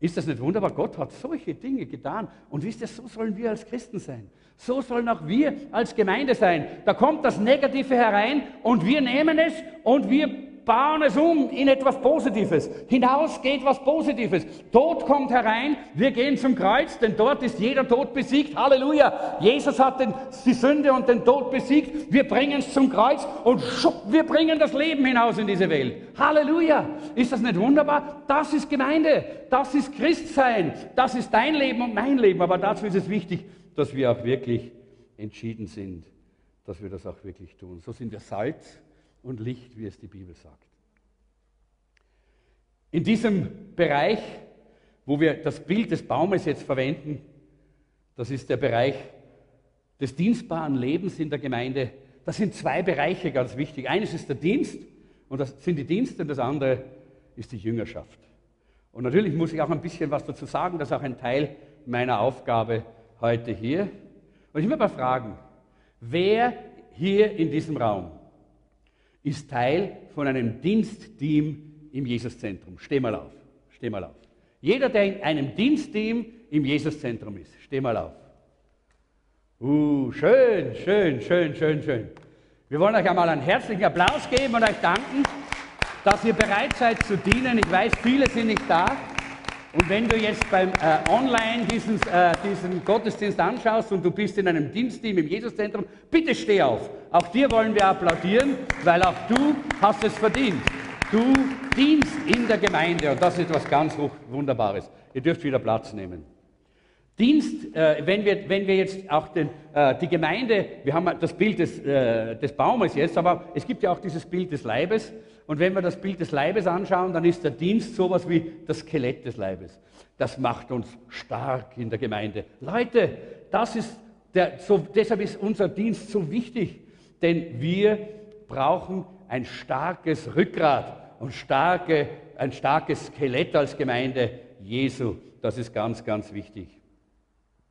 Ist das nicht wunderbar? Gott hat solche Dinge getan. Und wisst ihr, so sollen wir als Christen sein. So sollen auch wir als Gemeinde sein. Da kommt das Negative herein und wir nehmen es und wir bauen es um in etwas Positives. Hinaus geht was Positives. Tod kommt herein, wir gehen zum Kreuz, denn dort ist jeder Tod besiegt. Halleluja. Jesus hat den, die Sünde und den Tod besiegt. Wir bringen es zum Kreuz und schupp, wir bringen das Leben hinaus in diese Welt. Halleluja. Ist das nicht wunderbar? Das ist Gemeinde. Das ist Christsein. Das ist dein Leben und mein Leben. Aber dazu ist es wichtig, dass wir auch wirklich entschieden sind, dass wir das auch wirklich tun. So sind wir Salz und Licht, wie es die Bibel sagt. In diesem Bereich, wo wir das Bild des Baumes jetzt verwenden, das ist der Bereich des dienstbaren Lebens in der Gemeinde. Das sind zwei Bereiche ganz wichtig. Eines ist der Dienst und das sind die Dienste und das andere ist die Jüngerschaft. Und natürlich muss ich auch ein bisschen was dazu sagen, das ist auch ein Teil meiner Aufgabe heute hier. Und ich will mal fragen, wer hier in diesem Raum ist Teil von einem Dienstteam im Jesuszentrum. Steh mal auf. Steh mal auf. Jeder, der in einem Dienstteam im Jesuszentrum ist, steh mal auf. Uh, schön, schön, schön, schön, schön. Wir wollen euch einmal einen herzlichen Applaus geben und euch danken, dass ihr bereit seid zu dienen. Ich weiß, viele sind nicht da. Und wenn du jetzt beim äh, Online diesen, äh, diesen Gottesdienst anschaust und du bist in einem Dienstteam im Jesuszentrum, bitte steh auf. Auch dir wollen wir applaudieren, weil auch du hast es verdient. Du dienst in der Gemeinde und das ist etwas ganz Wunderbares. Ihr dürft wieder Platz nehmen. Dienst, äh, wenn, wir, wenn wir jetzt auch den, äh, die Gemeinde, wir haben das Bild des, äh, des Baumes jetzt, aber es gibt ja auch dieses Bild des Leibes. Und wenn wir das Bild des Leibes anschauen, dann ist der Dienst sowas wie das Skelett des Leibes. Das macht uns stark in der Gemeinde. Leute, das ist der, so, deshalb ist unser Dienst so wichtig, denn wir brauchen ein starkes Rückgrat und starke, ein starkes Skelett als Gemeinde Jesu. Das ist ganz, ganz wichtig.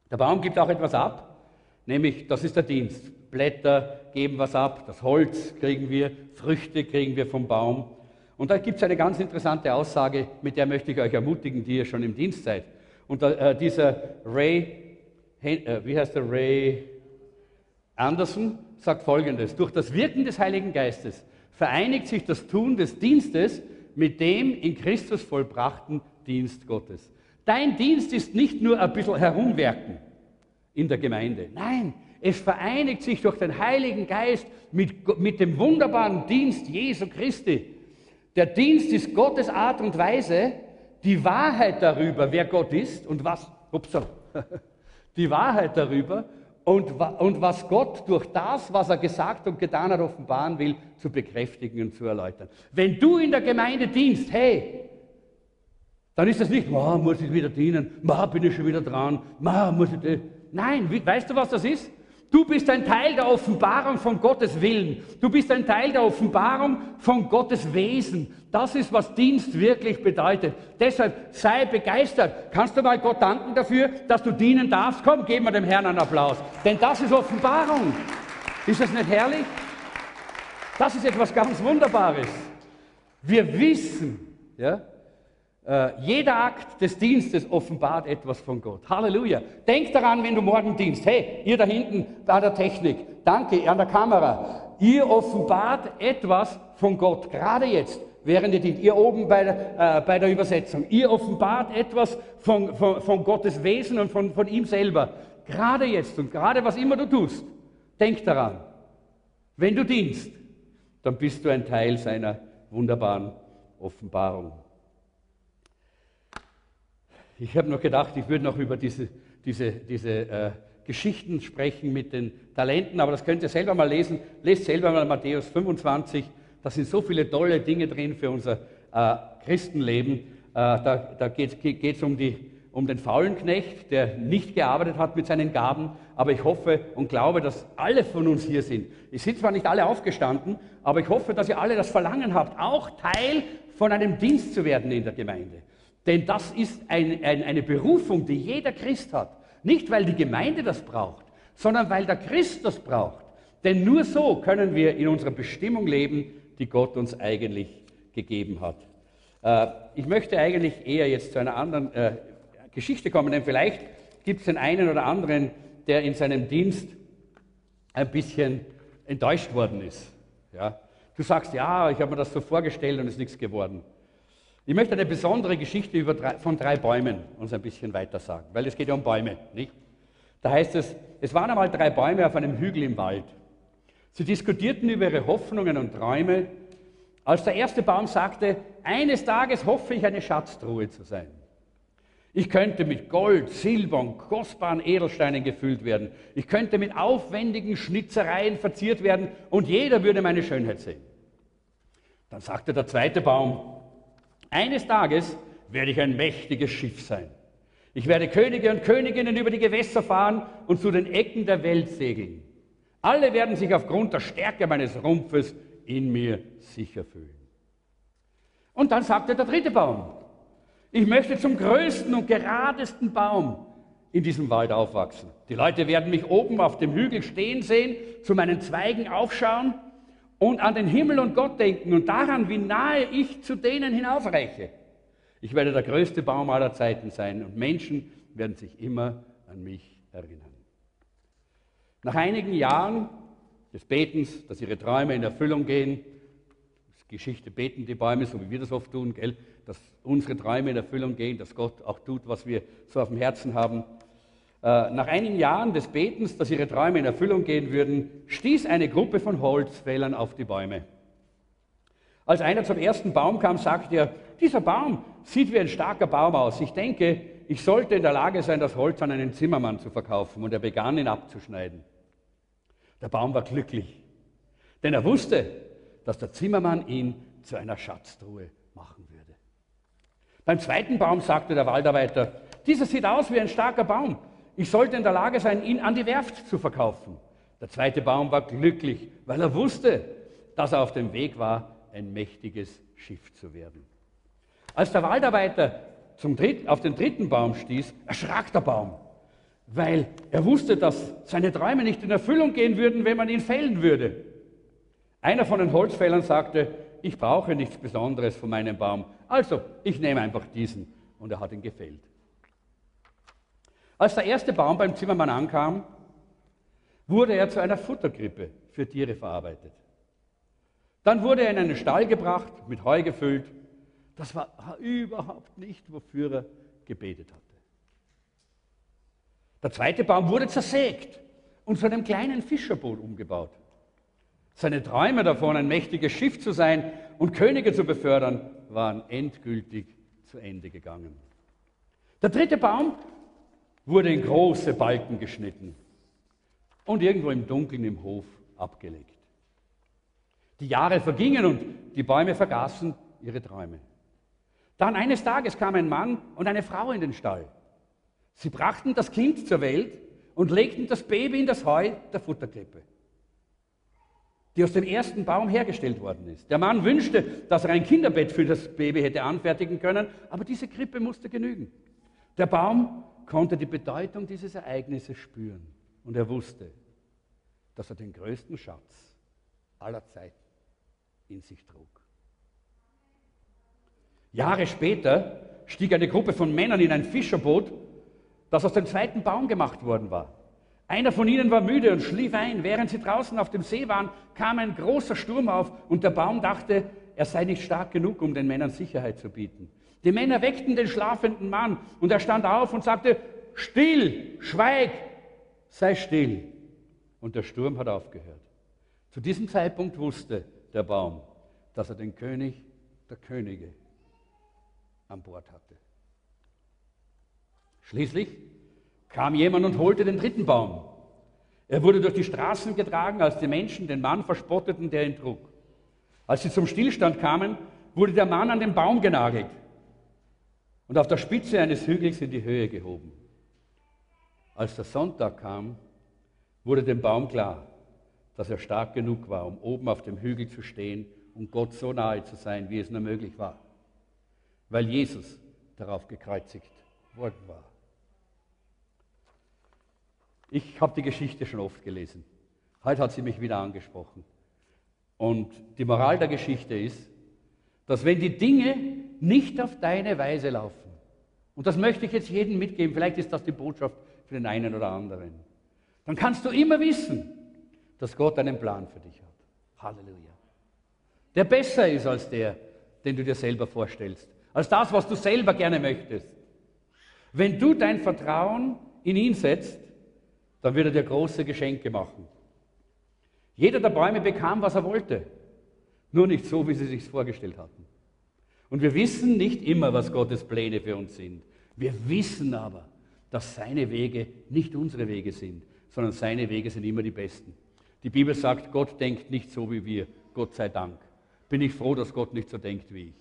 Der Baum gibt auch etwas ab, nämlich das ist der Dienst. Blätter geben was ab, das Holz kriegen wir, Früchte kriegen wir vom Baum. Und da gibt es eine ganz interessante Aussage, mit der möchte ich euch ermutigen, die ihr schon im Dienst seid. Und äh, dieser Ray, äh, wie heißt der Ray Anderson, sagt folgendes: Durch das Wirken des Heiligen Geistes vereinigt sich das Tun des Dienstes mit dem in Christus vollbrachten Dienst Gottes. Dein Dienst ist nicht nur ein bisschen herumwerken in der Gemeinde. Nein, es vereinigt sich durch den Heiligen Geist mit, mit dem wunderbaren Dienst Jesu Christi. Der Dienst ist Gottes Art und Weise, die Wahrheit darüber, wer Gott ist und was, upsa, die Wahrheit darüber und, und was Gott durch das, was er gesagt und getan hat, offenbaren will, zu bekräftigen und zu erläutern. Wenn du in der Gemeinde dienst, hey, dann ist das nicht, oh, muss ich wieder dienen, ma, bin ich schon wieder dran, ma, muss ich. Nein, weißt du, was das ist? Du bist ein Teil der Offenbarung von Gottes Willen. Du bist ein Teil der Offenbarung von Gottes Wesen. Das ist, was Dienst wirklich bedeutet. Deshalb sei begeistert. Kannst du mal Gott danken dafür, dass du dienen darfst? Komm, geben wir dem Herrn einen Applaus. Denn das ist Offenbarung. Ist das nicht herrlich? Das ist etwas ganz Wunderbares. Wir wissen, ja, äh, jeder Akt des Dienstes offenbart etwas von Gott. Halleluja. Denk daran, wenn du morgen dienst. Hey, ihr da hinten bei der Technik, danke, an der Kamera. Ihr offenbart etwas von Gott, gerade jetzt, während ihr dient. Ihr oben bei der, äh, bei der Übersetzung. Ihr offenbart etwas von, von, von Gottes Wesen und von, von ihm selber. Gerade jetzt und gerade was immer du tust. Denk daran. Wenn du dienst, dann bist du ein Teil seiner wunderbaren Offenbarung. Ich habe noch gedacht, ich würde noch über diese, diese, diese äh, Geschichten sprechen mit den Talenten, aber das könnt ihr selber mal lesen. Lest selber mal Matthäus 25. Da sind so viele tolle Dinge drin für unser äh, Christenleben. Äh, da da geht es um, um den faulen Knecht, der nicht gearbeitet hat mit seinen Gaben. Aber ich hoffe und glaube, dass alle von uns hier sind. Es sind zwar nicht alle aufgestanden, aber ich hoffe, dass ihr alle das Verlangen habt, auch Teil von einem Dienst zu werden in der Gemeinde. Denn das ist ein, ein, eine Berufung, die jeder Christ hat. Nicht, weil die Gemeinde das braucht, sondern weil der Christ das braucht. Denn nur so können wir in unserer Bestimmung leben, die Gott uns eigentlich gegeben hat. Äh, ich möchte eigentlich eher jetzt zu einer anderen äh, Geschichte kommen, denn vielleicht gibt es den einen oder anderen, der in seinem Dienst ein bisschen enttäuscht worden ist. Ja? Du sagst, ja, ich habe mir das so vorgestellt und es ist nichts geworden. Ich möchte eine besondere Geschichte drei, von drei Bäumen uns ein bisschen weiter sagen, weil es geht ja um Bäume, nicht? Da heißt es, es waren einmal drei Bäume auf einem Hügel im Wald. Sie diskutierten über ihre Hoffnungen und Träume, als der erste Baum sagte, eines Tages hoffe ich, eine Schatztruhe zu sein. Ich könnte mit Gold, Silber und kostbaren Edelsteinen gefüllt werden. Ich könnte mit aufwendigen Schnitzereien verziert werden und jeder würde meine Schönheit sehen. Dann sagte der zweite Baum, eines Tages werde ich ein mächtiges Schiff sein. Ich werde Könige und Königinnen über die Gewässer fahren und zu den Ecken der Welt segeln. Alle werden sich aufgrund der Stärke meines Rumpfes in mir sicher fühlen. Und dann sagte der dritte Baum, ich möchte zum größten und geradesten Baum in diesem Wald aufwachsen. Die Leute werden mich oben auf dem Hügel stehen sehen, zu meinen Zweigen aufschauen und an den Himmel und Gott denken und daran, wie nahe ich zu denen hinaufreiche. Ich werde der größte Baum aller Zeiten sein und Menschen werden sich immer an mich erinnern. Nach einigen Jahren des Betens, dass ihre Träume in Erfüllung gehen, Geschichte beten die Bäume, so wie wir das oft tun, gell? dass unsere Träume in Erfüllung gehen, dass Gott auch tut, was wir so auf dem Herzen haben. Äh, nach einigen Jahren des Betens, dass ihre Träume in Erfüllung gehen würden, stieß eine Gruppe von Holzfällern auf die Bäume. Als einer zum ersten Baum kam, sagte er, dieser Baum sieht wie ein starker Baum aus. Ich denke, ich sollte in der Lage sein, das Holz an einen Zimmermann zu verkaufen. Und er begann, ihn abzuschneiden. Der Baum war glücklich, denn er wusste, dass der Zimmermann ihn zu einer Schatztruhe machen würde. Beim zweiten Baum sagte der Waldarbeiter, dieser sieht aus wie ein starker Baum. Ich sollte in der Lage sein, ihn an die Werft zu verkaufen. Der zweite Baum war glücklich, weil er wusste, dass er auf dem Weg war, ein mächtiges Schiff zu werden. Als der Waldarbeiter Dritt, auf den dritten Baum stieß, erschrak der Baum, weil er wusste, dass seine Träume nicht in Erfüllung gehen würden, wenn man ihn fällen würde. Einer von den Holzfällern sagte, ich brauche nichts Besonderes von meinem Baum, also ich nehme einfach diesen. Und er hat ihn gefällt. Als der erste Baum beim Zimmermann ankam, wurde er zu einer Futterkrippe für Tiere verarbeitet. Dann wurde er in einen Stall gebracht, mit Heu gefüllt. Das war überhaupt nicht, wofür er gebetet hatte. Der zweite Baum wurde zersägt und zu einem kleinen Fischerboot umgebaut. Seine Träume davon, ein mächtiges Schiff zu sein und Könige zu befördern, waren endgültig zu Ende gegangen. Der dritte Baum wurde in große Balken geschnitten und irgendwo im Dunkeln im Hof abgelegt. Die Jahre vergingen und die Bäume vergaßen ihre Träume. Dann eines Tages kam ein Mann und eine Frau in den Stall. Sie brachten das Kind zur Welt und legten das Baby in das Heu der Futterkrippe die aus dem ersten Baum hergestellt worden ist. Der Mann wünschte, dass er ein Kinderbett für das Baby hätte anfertigen können, aber diese Krippe musste genügen. Der Baum konnte die Bedeutung dieses Ereignisses spüren und er wusste, dass er den größten Schatz aller Zeiten in sich trug. Jahre später stieg eine Gruppe von Männern in ein Fischerboot, das aus dem zweiten Baum gemacht worden war. Einer von ihnen war müde und schlief ein. Während sie draußen auf dem See waren, kam ein großer Sturm auf und der Baum dachte, er sei nicht stark genug, um den Männern Sicherheit zu bieten. Die Männer weckten den schlafenden Mann und er stand auf und sagte, still, schweig, sei still. Und der Sturm hat aufgehört. Zu diesem Zeitpunkt wusste der Baum, dass er den König der Könige an Bord hatte. Schließlich kam jemand und holte den dritten Baum. Er wurde durch die Straßen getragen, als die Menschen den Mann verspotteten, der ihn trug. Als sie zum Stillstand kamen, wurde der Mann an den Baum genagelt und auf der Spitze eines Hügels in die Höhe gehoben. Als der Sonntag kam, wurde dem Baum klar, dass er stark genug war, um oben auf dem Hügel zu stehen und Gott so nahe zu sein, wie es nur möglich war, weil Jesus darauf gekreuzigt worden war. Ich habe die Geschichte schon oft gelesen. Heute hat sie mich wieder angesprochen. Und die Moral der Geschichte ist, dass wenn die Dinge nicht auf deine Weise laufen, und das möchte ich jetzt jedem mitgeben, vielleicht ist das die Botschaft für den einen oder anderen, dann kannst du immer wissen, dass Gott einen Plan für dich hat. Halleluja. der besser ist als der, den du dir selber vorstellst, als das, was du selber gerne möchtest. Wenn du dein Vertrauen in ihn setzt, dann wird er dir große Geschenke machen. Jeder der Bäume bekam, was er wollte, nur nicht so, wie sie sich vorgestellt hatten. Und wir wissen nicht immer, was Gottes Pläne für uns sind. Wir wissen aber, dass seine Wege nicht unsere Wege sind, sondern seine Wege sind immer die besten. Die Bibel sagt, Gott denkt nicht so wie wir, Gott sei Dank. Bin ich froh, dass Gott nicht so denkt wie ich.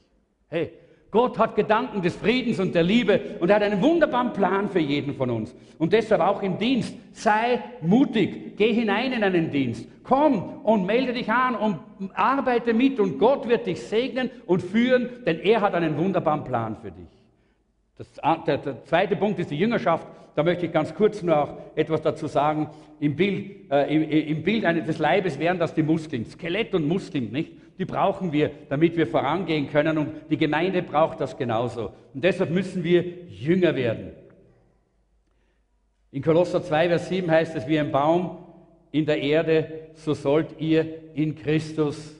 Hey, Gott hat Gedanken des Friedens und der Liebe und er hat einen wunderbaren Plan für jeden von uns. Und deshalb auch im Dienst, sei mutig, geh hinein in einen Dienst, komm und melde dich an und arbeite mit und Gott wird dich segnen und führen, denn er hat einen wunderbaren Plan für dich. Das, der, der, zweite Punkt ist die Jüngerschaft. Da möchte ich ganz kurz nur auch etwas dazu sagen. Im Bild, äh, im, im Bild eines, des Leibes wären das die Muskeln, Skelett und Muskeln, nicht? Die brauchen wir, damit wir vorangehen können und die Gemeinde braucht das genauso. Und deshalb müssen wir Jünger werden. In Kolosser 2, Vers 7 heißt es, wie ein Baum in der Erde, so sollt ihr in Christus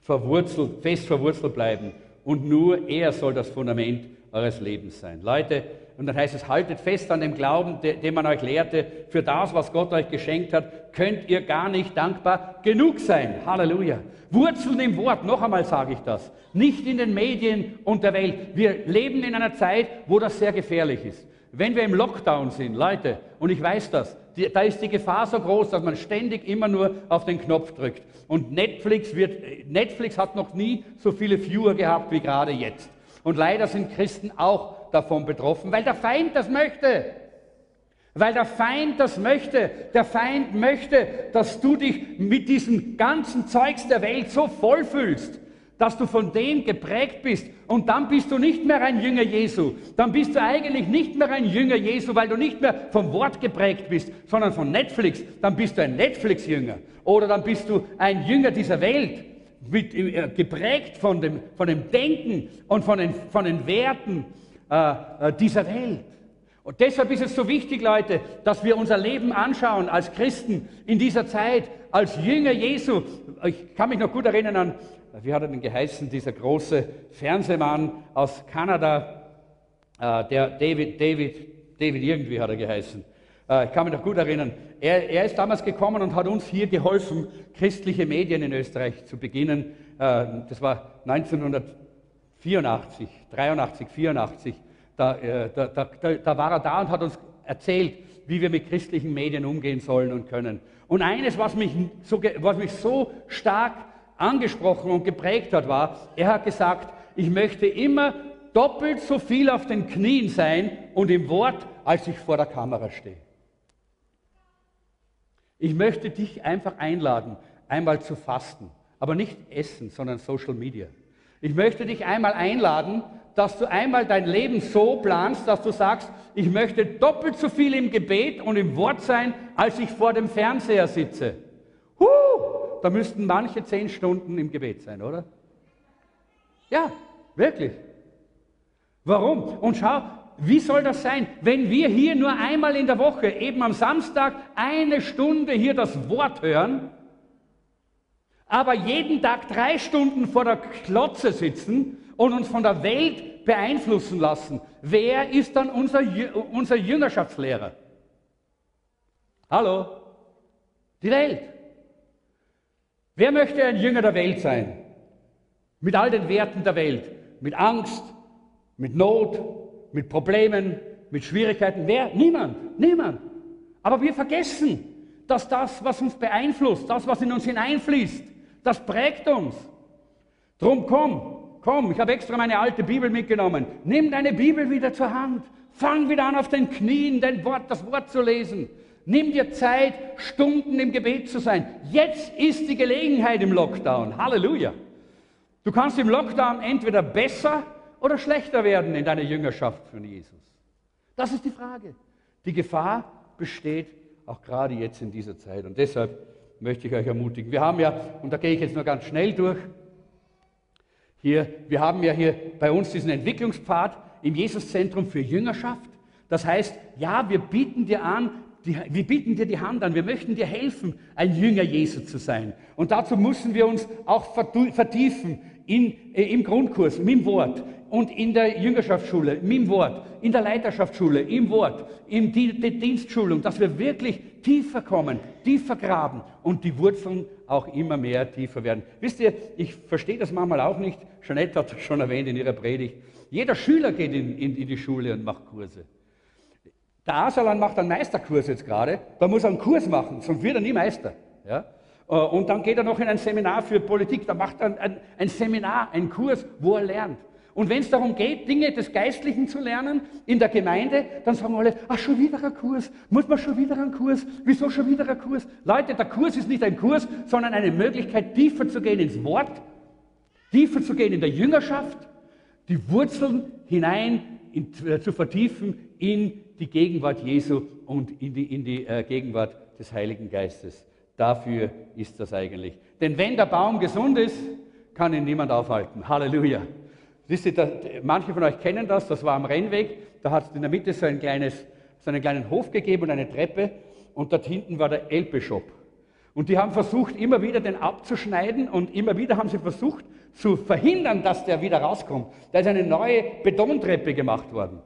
verwurzelt, fest verwurzelt bleiben. Und nur er soll das Fundament eures Lebens sein. Leute, und dann heißt es, haltet fest an dem Glauben, den man euch lehrte. Für das, was Gott euch geschenkt hat, könnt ihr gar nicht dankbar genug sein. Halleluja. Wurzeln im Wort, noch einmal sage ich das. Nicht in den Medien und der Welt. Wir leben in einer Zeit, wo das sehr gefährlich ist. Wenn wir im Lockdown sind, Leute, und ich weiß das, die, da ist die Gefahr so groß, dass man ständig immer nur auf den Knopf drückt. Und Netflix, wird, Netflix hat noch nie so viele Viewer gehabt wie gerade jetzt. Und leider sind Christen auch davon betroffen, weil der Feind das möchte. Weil der Feind das möchte. Der Feind möchte, dass du dich mit diesem ganzen Zeugs der Welt so vollfühlst, dass du von dem geprägt bist. Und dann bist du nicht mehr ein Jünger Jesu. Dann bist du eigentlich nicht mehr ein Jünger Jesu, weil du nicht mehr vom Wort geprägt bist, sondern von Netflix. Dann bist du ein Netflix-Jünger. Oder dann bist du ein Jünger dieser Welt, mit, äh, geprägt von dem, von dem Denken und von den, von den Werten äh, äh, dieser Welt. Und deshalb ist es so wichtig, Leute, dass wir unser Leben anschauen als Christen in dieser Zeit, als Jünger Jesu. Ich kann mich noch gut erinnern an, wie hat er denn geheißen, dieser große Fernsehmann aus Kanada, äh, der David, David, David irgendwie hat er geheißen. Äh, ich kann mich noch gut erinnern. Er, er, ist damals gekommen und hat uns hier geholfen, christliche Medien in Österreich zu beginnen. Äh, das war 1900. 84, 83, 84, da, äh, da, da, da, war er da und hat uns erzählt, wie wir mit christlichen Medien umgehen sollen und können. Und eines, was mich so, was mich so stark angesprochen und geprägt hat, war, er hat gesagt, ich möchte immer doppelt so viel auf den Knien sein und im Wort, als ich vor der Kamera stehe. Ich möchte dich einfach einladen, einmal zu fasten, aber nicht essen, sondern Social Media. Ich möchte dich einmal einladen, dass du einmal dein Leben so planst, dass du sagst, ich möchte doppelt so viel im Gebet und im Wort sein, als ich vor dem Fernseher sitze. Huh, da müssten manche zehn Stunden im Gebet sein, oder? Ja, wirklich. Warum? Und schau, wie soll das sein, wenn wir hier nur einmal in der Woche, eben am Samstag, eine Stunde hier das Wort hören, aber jeden Tag drei Stunden vor der Klotze sitzen und uns von der Welt beeinflussen lassen, wer ist dann unser, unser Jüngerschaftslehrer? Hallo? Die Welt. Wer möchte ein Jünger der Welt sein? Mit all den Werten der Welt. Mit Angst, mit Not, mit Problemen, mit Schwierigkeiten. Wer? Niemand. Niemand. Aber wir vergessen, dass das, was uns beeinflusst, das, was in uns hineinfließt, das prägt uns. Drum komm, komm, ich habe extra meine alte Bibel mitgenommen. Nimm deine Bibel wieder zur Hand. Fang wieder an, auf den Knien dein Wort, das Wort zu lesen. Nimm dir Zeit, Stunden im Gebet zu sein. Jetzt ist die Gelegenheit im Lockdown. Halleluja. Du kannst im Lockdown entweder besser oder schlechter werden in deiner Jüngerschaft von Jesus. Das ist die Frage. Die Gefahr besteht auch gerade jetzt in dieser Zeit. Und deshalb möchte ich euch ermutigen. Wir haben ja, und da gehe ich jetzt nur ganz schnell durch, hier, wir haben ja hier bei uns diesen Entwicklungspfad im Jesuszentrum für Jüngerschaft. Das heißt, ja, wir bieten dir an, die, wir bieten dir die Hand an, wir möchten dir helfen, ein Jünger Jesu zu sein. Und dazu müssen wir uns auch vertiefen in, äh, im Grundkurs, im Wort und in der Jüngerschaftsschule, im Wort, in der Leiterschaftsschule, im Wort, in die, Dienstschulung, dass wir wirklich tiefer kommen, tiefer graben und die Wurzeln auch immer mehr tiefer werden. Wisst ihr, ich verstehe das manchmal auch nicht. Jeanette hat das schon erwähnt in ihrer Predigt. Jeder Schüler geht in, in, in die Schule und macht Kurse. Der Asalan macht einen Meisterkurs jetzt gerade. Da muss er einen Kurs machen, sonst wird er nie Meister. Ja? Äh, und dann geht er noch in ein Seminar für Politik. Da macht er ein, ein, ein Seminar, einen Kurs, wo er lernt. Und wenn es darum geht, Dinge des Geistlichen zu lernen in der Gemeinde, dann sagen alle, ach, schon wieder ein Kurs, muss man schon wieder einen Kurs, wieso schon wieder ein Kurs? Leute, der Kurs ist nicht ein Kurs, sondern eine Möglichkeit, tiefer zu gehen ins Wort, tiefer zu gehen in der Jüngerschaft, die Wurzeln hinein in, äh, zu vertiefen in die Gegenwart Jesu und in die, in die äh, Gegenwart des Heiligen Geistes. Dafür ist das eigentlich. Denn wenn der Baum gesund ist, kann ihn niemand aufhalten. Halleluja. Wisst ihr, da, manche von euch kennen das, das war am Rennweg, da hat es in der Mitte so, ein kleines, so einen kleinen Hof gegeben und eine Treppe und dort hinten war der Elpe-Shop. Und die haben versucht, immer wieder den abzuschneiden und immer wieder haben sie versucht zu verhindern, dass der wieder rauskommt. Da ist eine neue Betontreppe gemacht worden.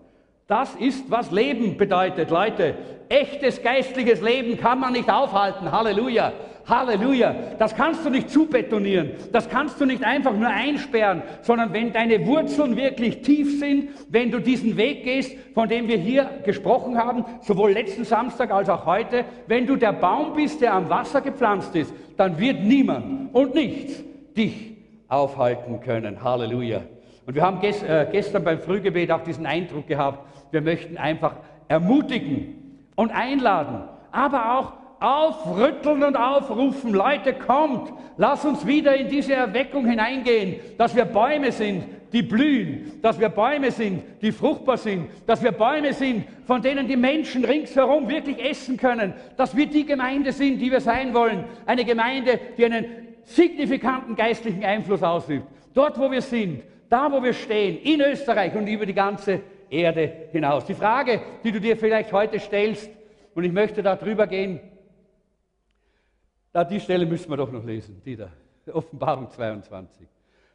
Das ist, was Leben bedeutet, Leute. Echtes geistliches Leben kann man nicht aufhalten. Halleluja. Halleluja. Das kannst du nicht zubetonieren. Das kannst du nicht einfach nur einsperren, sondern wenn deine Wurzeln wirklich tief sind, wenn du diesen Weg gehst, von dem wir hier gesprochen haben, sowohl letzten Samstag als auch heute, wenn du der Baum bist, der am Wasser gepflanzt ist, dann wird niemand und nichts dich aufhalten können. Halleluja. Und wir haben äh, gestern beim Frühgebet auch diesen Eindruck gehabt, wir möchten einfach ermutigen und einladen, aber auch aufrütteln und aufrufen, Leute, kommt, lass uns wieder in diese Erweckung hineingehen, dass wir Bäume sind, die blühen, dass wir Bäume sind, die fruchtbar sind, dass wir Bäume sind, von denen die Menschen ringsherum wirklich essen können, dass wir die Gemeinde sind, die wir sein wollen, eine Gemeinde, die einen signifikanten geistlichen Einfluss ausübt, dort wo wir sind, da wo wir stehen, in Österreich und über die ganze Erde hinaus. Die Frage, die du dir vielleicht heute stellst, und ich möchte da drüber gehen, da die Stelle müssen wir doch noch lesen, die da, Offenbarung 22.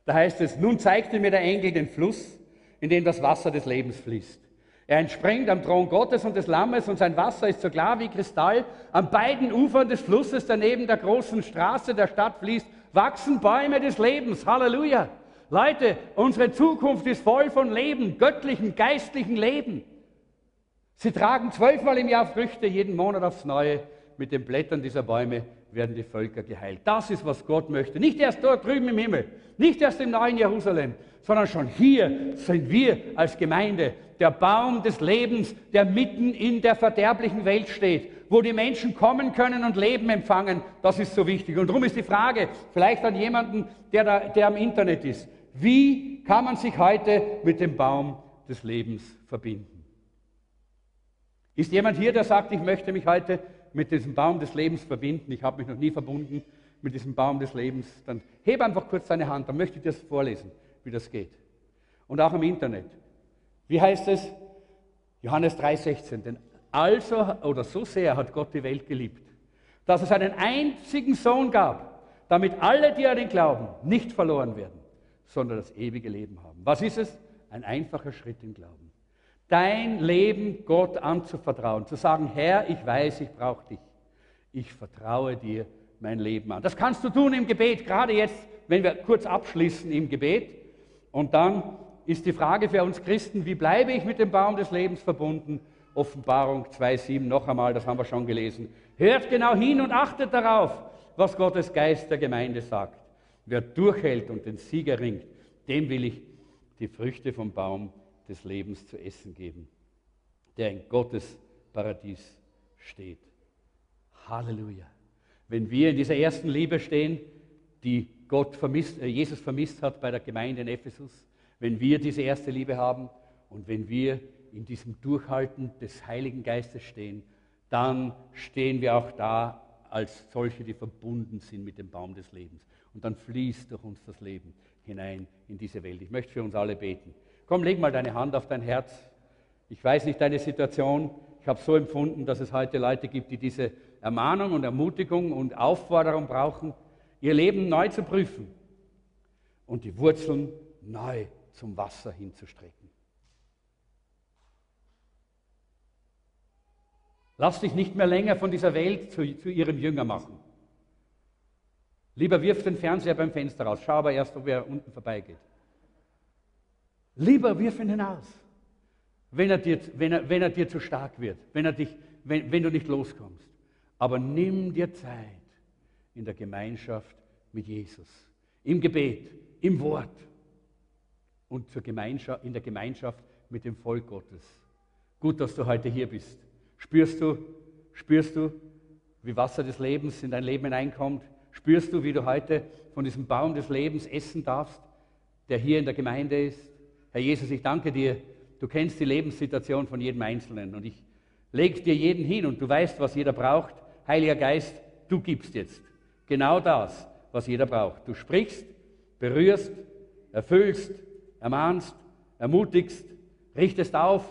Da heißt es, nun zeigte mir der Engel den Fluss, in dem das Wasser des Lebens fließt. Er entspringt am Thron Gottes und des Lammes und sein Wasser ist so klar wie Kristall. An beiden Ufern des Flusses, der neben der großen Straße der Stadt fließt, wachsen Bäume des Lebens. Halleluja! Leute, unsere Zukunft ist voll von Leben, göttlichen, geistlichen Leben. Sie tragen zwölfmal im Jahr Früchte, jeden Monat aufs Neue. Mit den Blättern dieser Bäume werden die Völker geheilt. Das ist, was Gott möchte. Nicht erst dort drüben im Himmel, nicht erst im neuen Jerusalem, sondern schon hier sind wir als Gemeinde der Baum des Lebens, der mitten in der verderblichen Welt steht, wo die Menschen kommen können und Leben empfangen. Das ist so wichtig. Und darum ist die Frage, vielleicht an jemanden, der, da, der am Internet ist, wie kann man sich heute mit dem Baum des Lebens verbinden? Ist jemand hier, der sagt, ich möchte mich heute mit diesem Baum des Lebens verbinden? Ich habe mich noch nie verbunden mit diesem Baum des Lebens. Dann hebe einfach kurz deine Hand, dann möchte ich dir das vorlesen, wie das geht. Und auch im Internet. Wie heißt es? Johannes 3,16. Denn also oder so sehr hat Gott die Welt geliebt, dass es einen einzigen Sohn gab, damit alle, die an ihn glauben, nicht verloren werden, sondern das ewige Leben haben. Was ist es? Ein einfacher Schritt im Glauben. Dein Leben Gott anzuvertrauen, zu sagen, Herr, ich weiß, ich brauche dich. Ich vertraue dir mein Leben an. Das kannst du tun im Gebet, gerade jetzt, wenn wir kurz abschließen im Gebet. Und dann ist die Frage für uns Christen, wie bleibe ich mit dem Baum des Lebens verbunden? Offenbarung 2.7 noch einmal, das haben wir schon gelesen. Hört genau hin und achtet darauf, was Gottes Geist der Gemeinde sagt. Wer durchhält und den Sieger ringt, dem will ich die Früchte vom Baum des Lebens zu essen geben, der in Gottes Paradies steht. Halleluja. Wenn wir in dieser ersten Liebe stehen, die Gott vermisst, äh, Jesus vermisst hat bei der Gemeinde in Ephesus, wenn wir diese erste Liebe haben und wenn wir in diesem Durchhalten des Heiligen Geistes stehen, dann stehen wir auch da als solche, die verbunden sind mit dem Baum des Lebens. Und dann fließt durch uns das Leben hinein in diese Welt. Ich möchte für uns alle beten. Komm, leg mal deine Hand auf dein Herz. Ich weiß nicht deine Situation. Ich habe so empfunden, dass es heute Leute gibt, die diese Ermahnung und Ermutigung und Aufforderung brauchen, ihr Leben neu zu prüfen und die Wurzeln neu zum Wasser hinzustrecken. Lass dich nicht mehr länger von dieser Welt zu, zu ihrem Jünger machen. Lieber wirf den Fernseher beim Fenster raus, schau aber erst, ob er unten vorbeigeht. Lieber wirf ihn hinaus, wenn er dir, wenn er, wenn er dir zu stark wird, wenn, er dich, wenn, wenn du nicht loskommst. Aber nimm dir Zeit in der Gemeinschaft mit Jesus, im Gebet, im Wort und zur Gemeinschaft, in der Gemeinschaft mit dem Volk Gottes. Gut, dass du heute hier bist. Spürst du, spürst du, wie Wasser des Lebens in dein Leben hineinkommt? Spürst du, wie du heute von diesem Baum des Lebens essen darfst, der hier in der Gemeinde ist? Herr Jesus, ich danke dir. Du kennst die Lebenssituation von jedem Einzelnen und ich lege dir jeden hin und du weißt, was jeder braucht. Heiliger Geist, du gibst jetzt genau das, was jeder braucht. Du sprichst, berührst, erfüllst, ermahnst, ermutigst, richtest auf,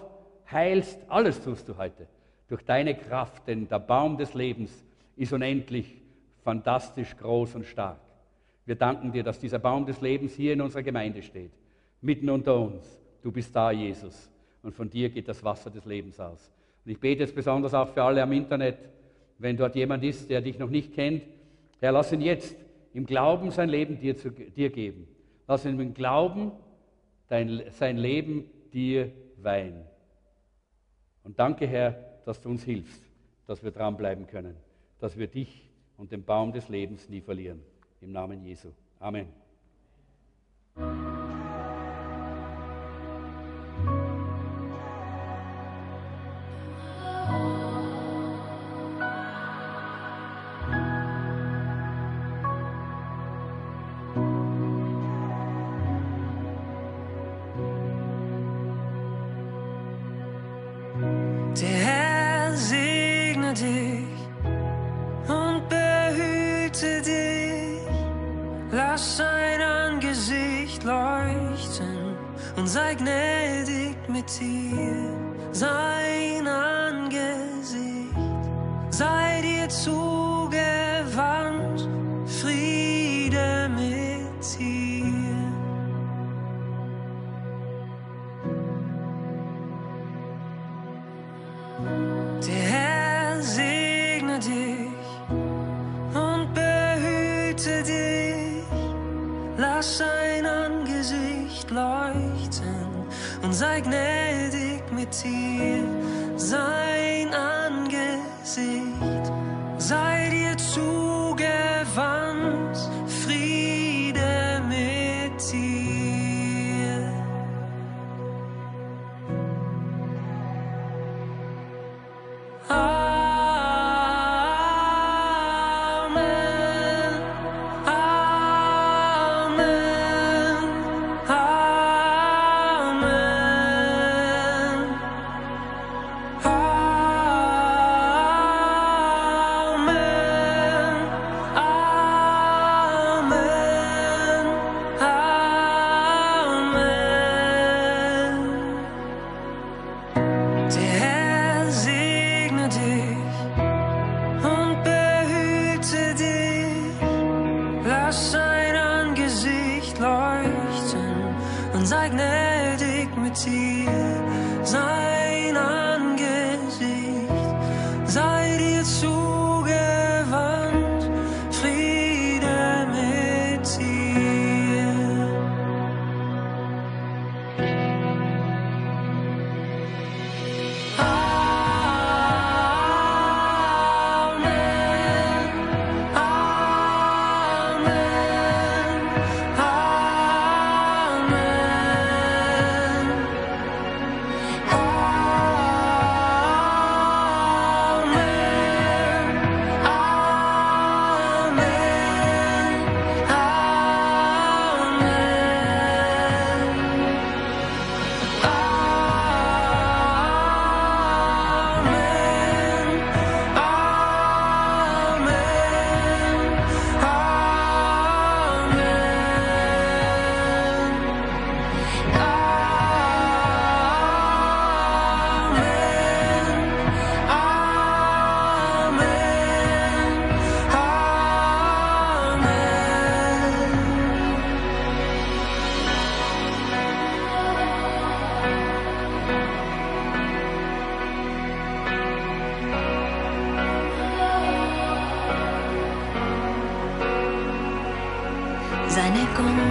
heilst. Alles tust du heute durch deine Kraft, denn der Baum des Lebens ist unendlich fantastisch groß und stark. Wir danken dir, dass dieser Baum des Lebens hier in unserer Gemeinde steht, mitten unter uns. Du bist da, Jesus, und von dir geht das Wasser des Lebens aus. Und ich bete jetzt besonders auch für alle am Internet, wenn dort jemand ist, der dich noch nicht kennt, Herr, lass ihn jetzt im Glauben sein Leben dir, zu, dir geben. Lass ihn im Glauben dein, sein Leben dir weihen. Und danke, Herr, dass du uns hilfst, dass wir dranbleiben können, dass wir dich und den Baum des Lebens nie verlieren. Im Namen Jesu. Amen.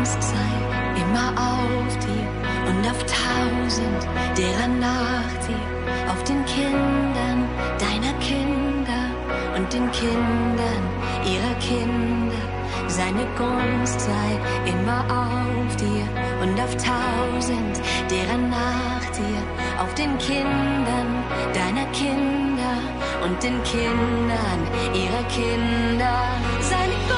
Gunst sei immer auf dir und auf tausend derer nach dir, auf den Kindern deiner Kinder und den Kindern ihrer Kinder. Seine Gunst sei immer auf dir und auf tausend derer nach dir, auf den Kindern deiner Kinder und den Kindern ihrer Kinder. Seine Gunst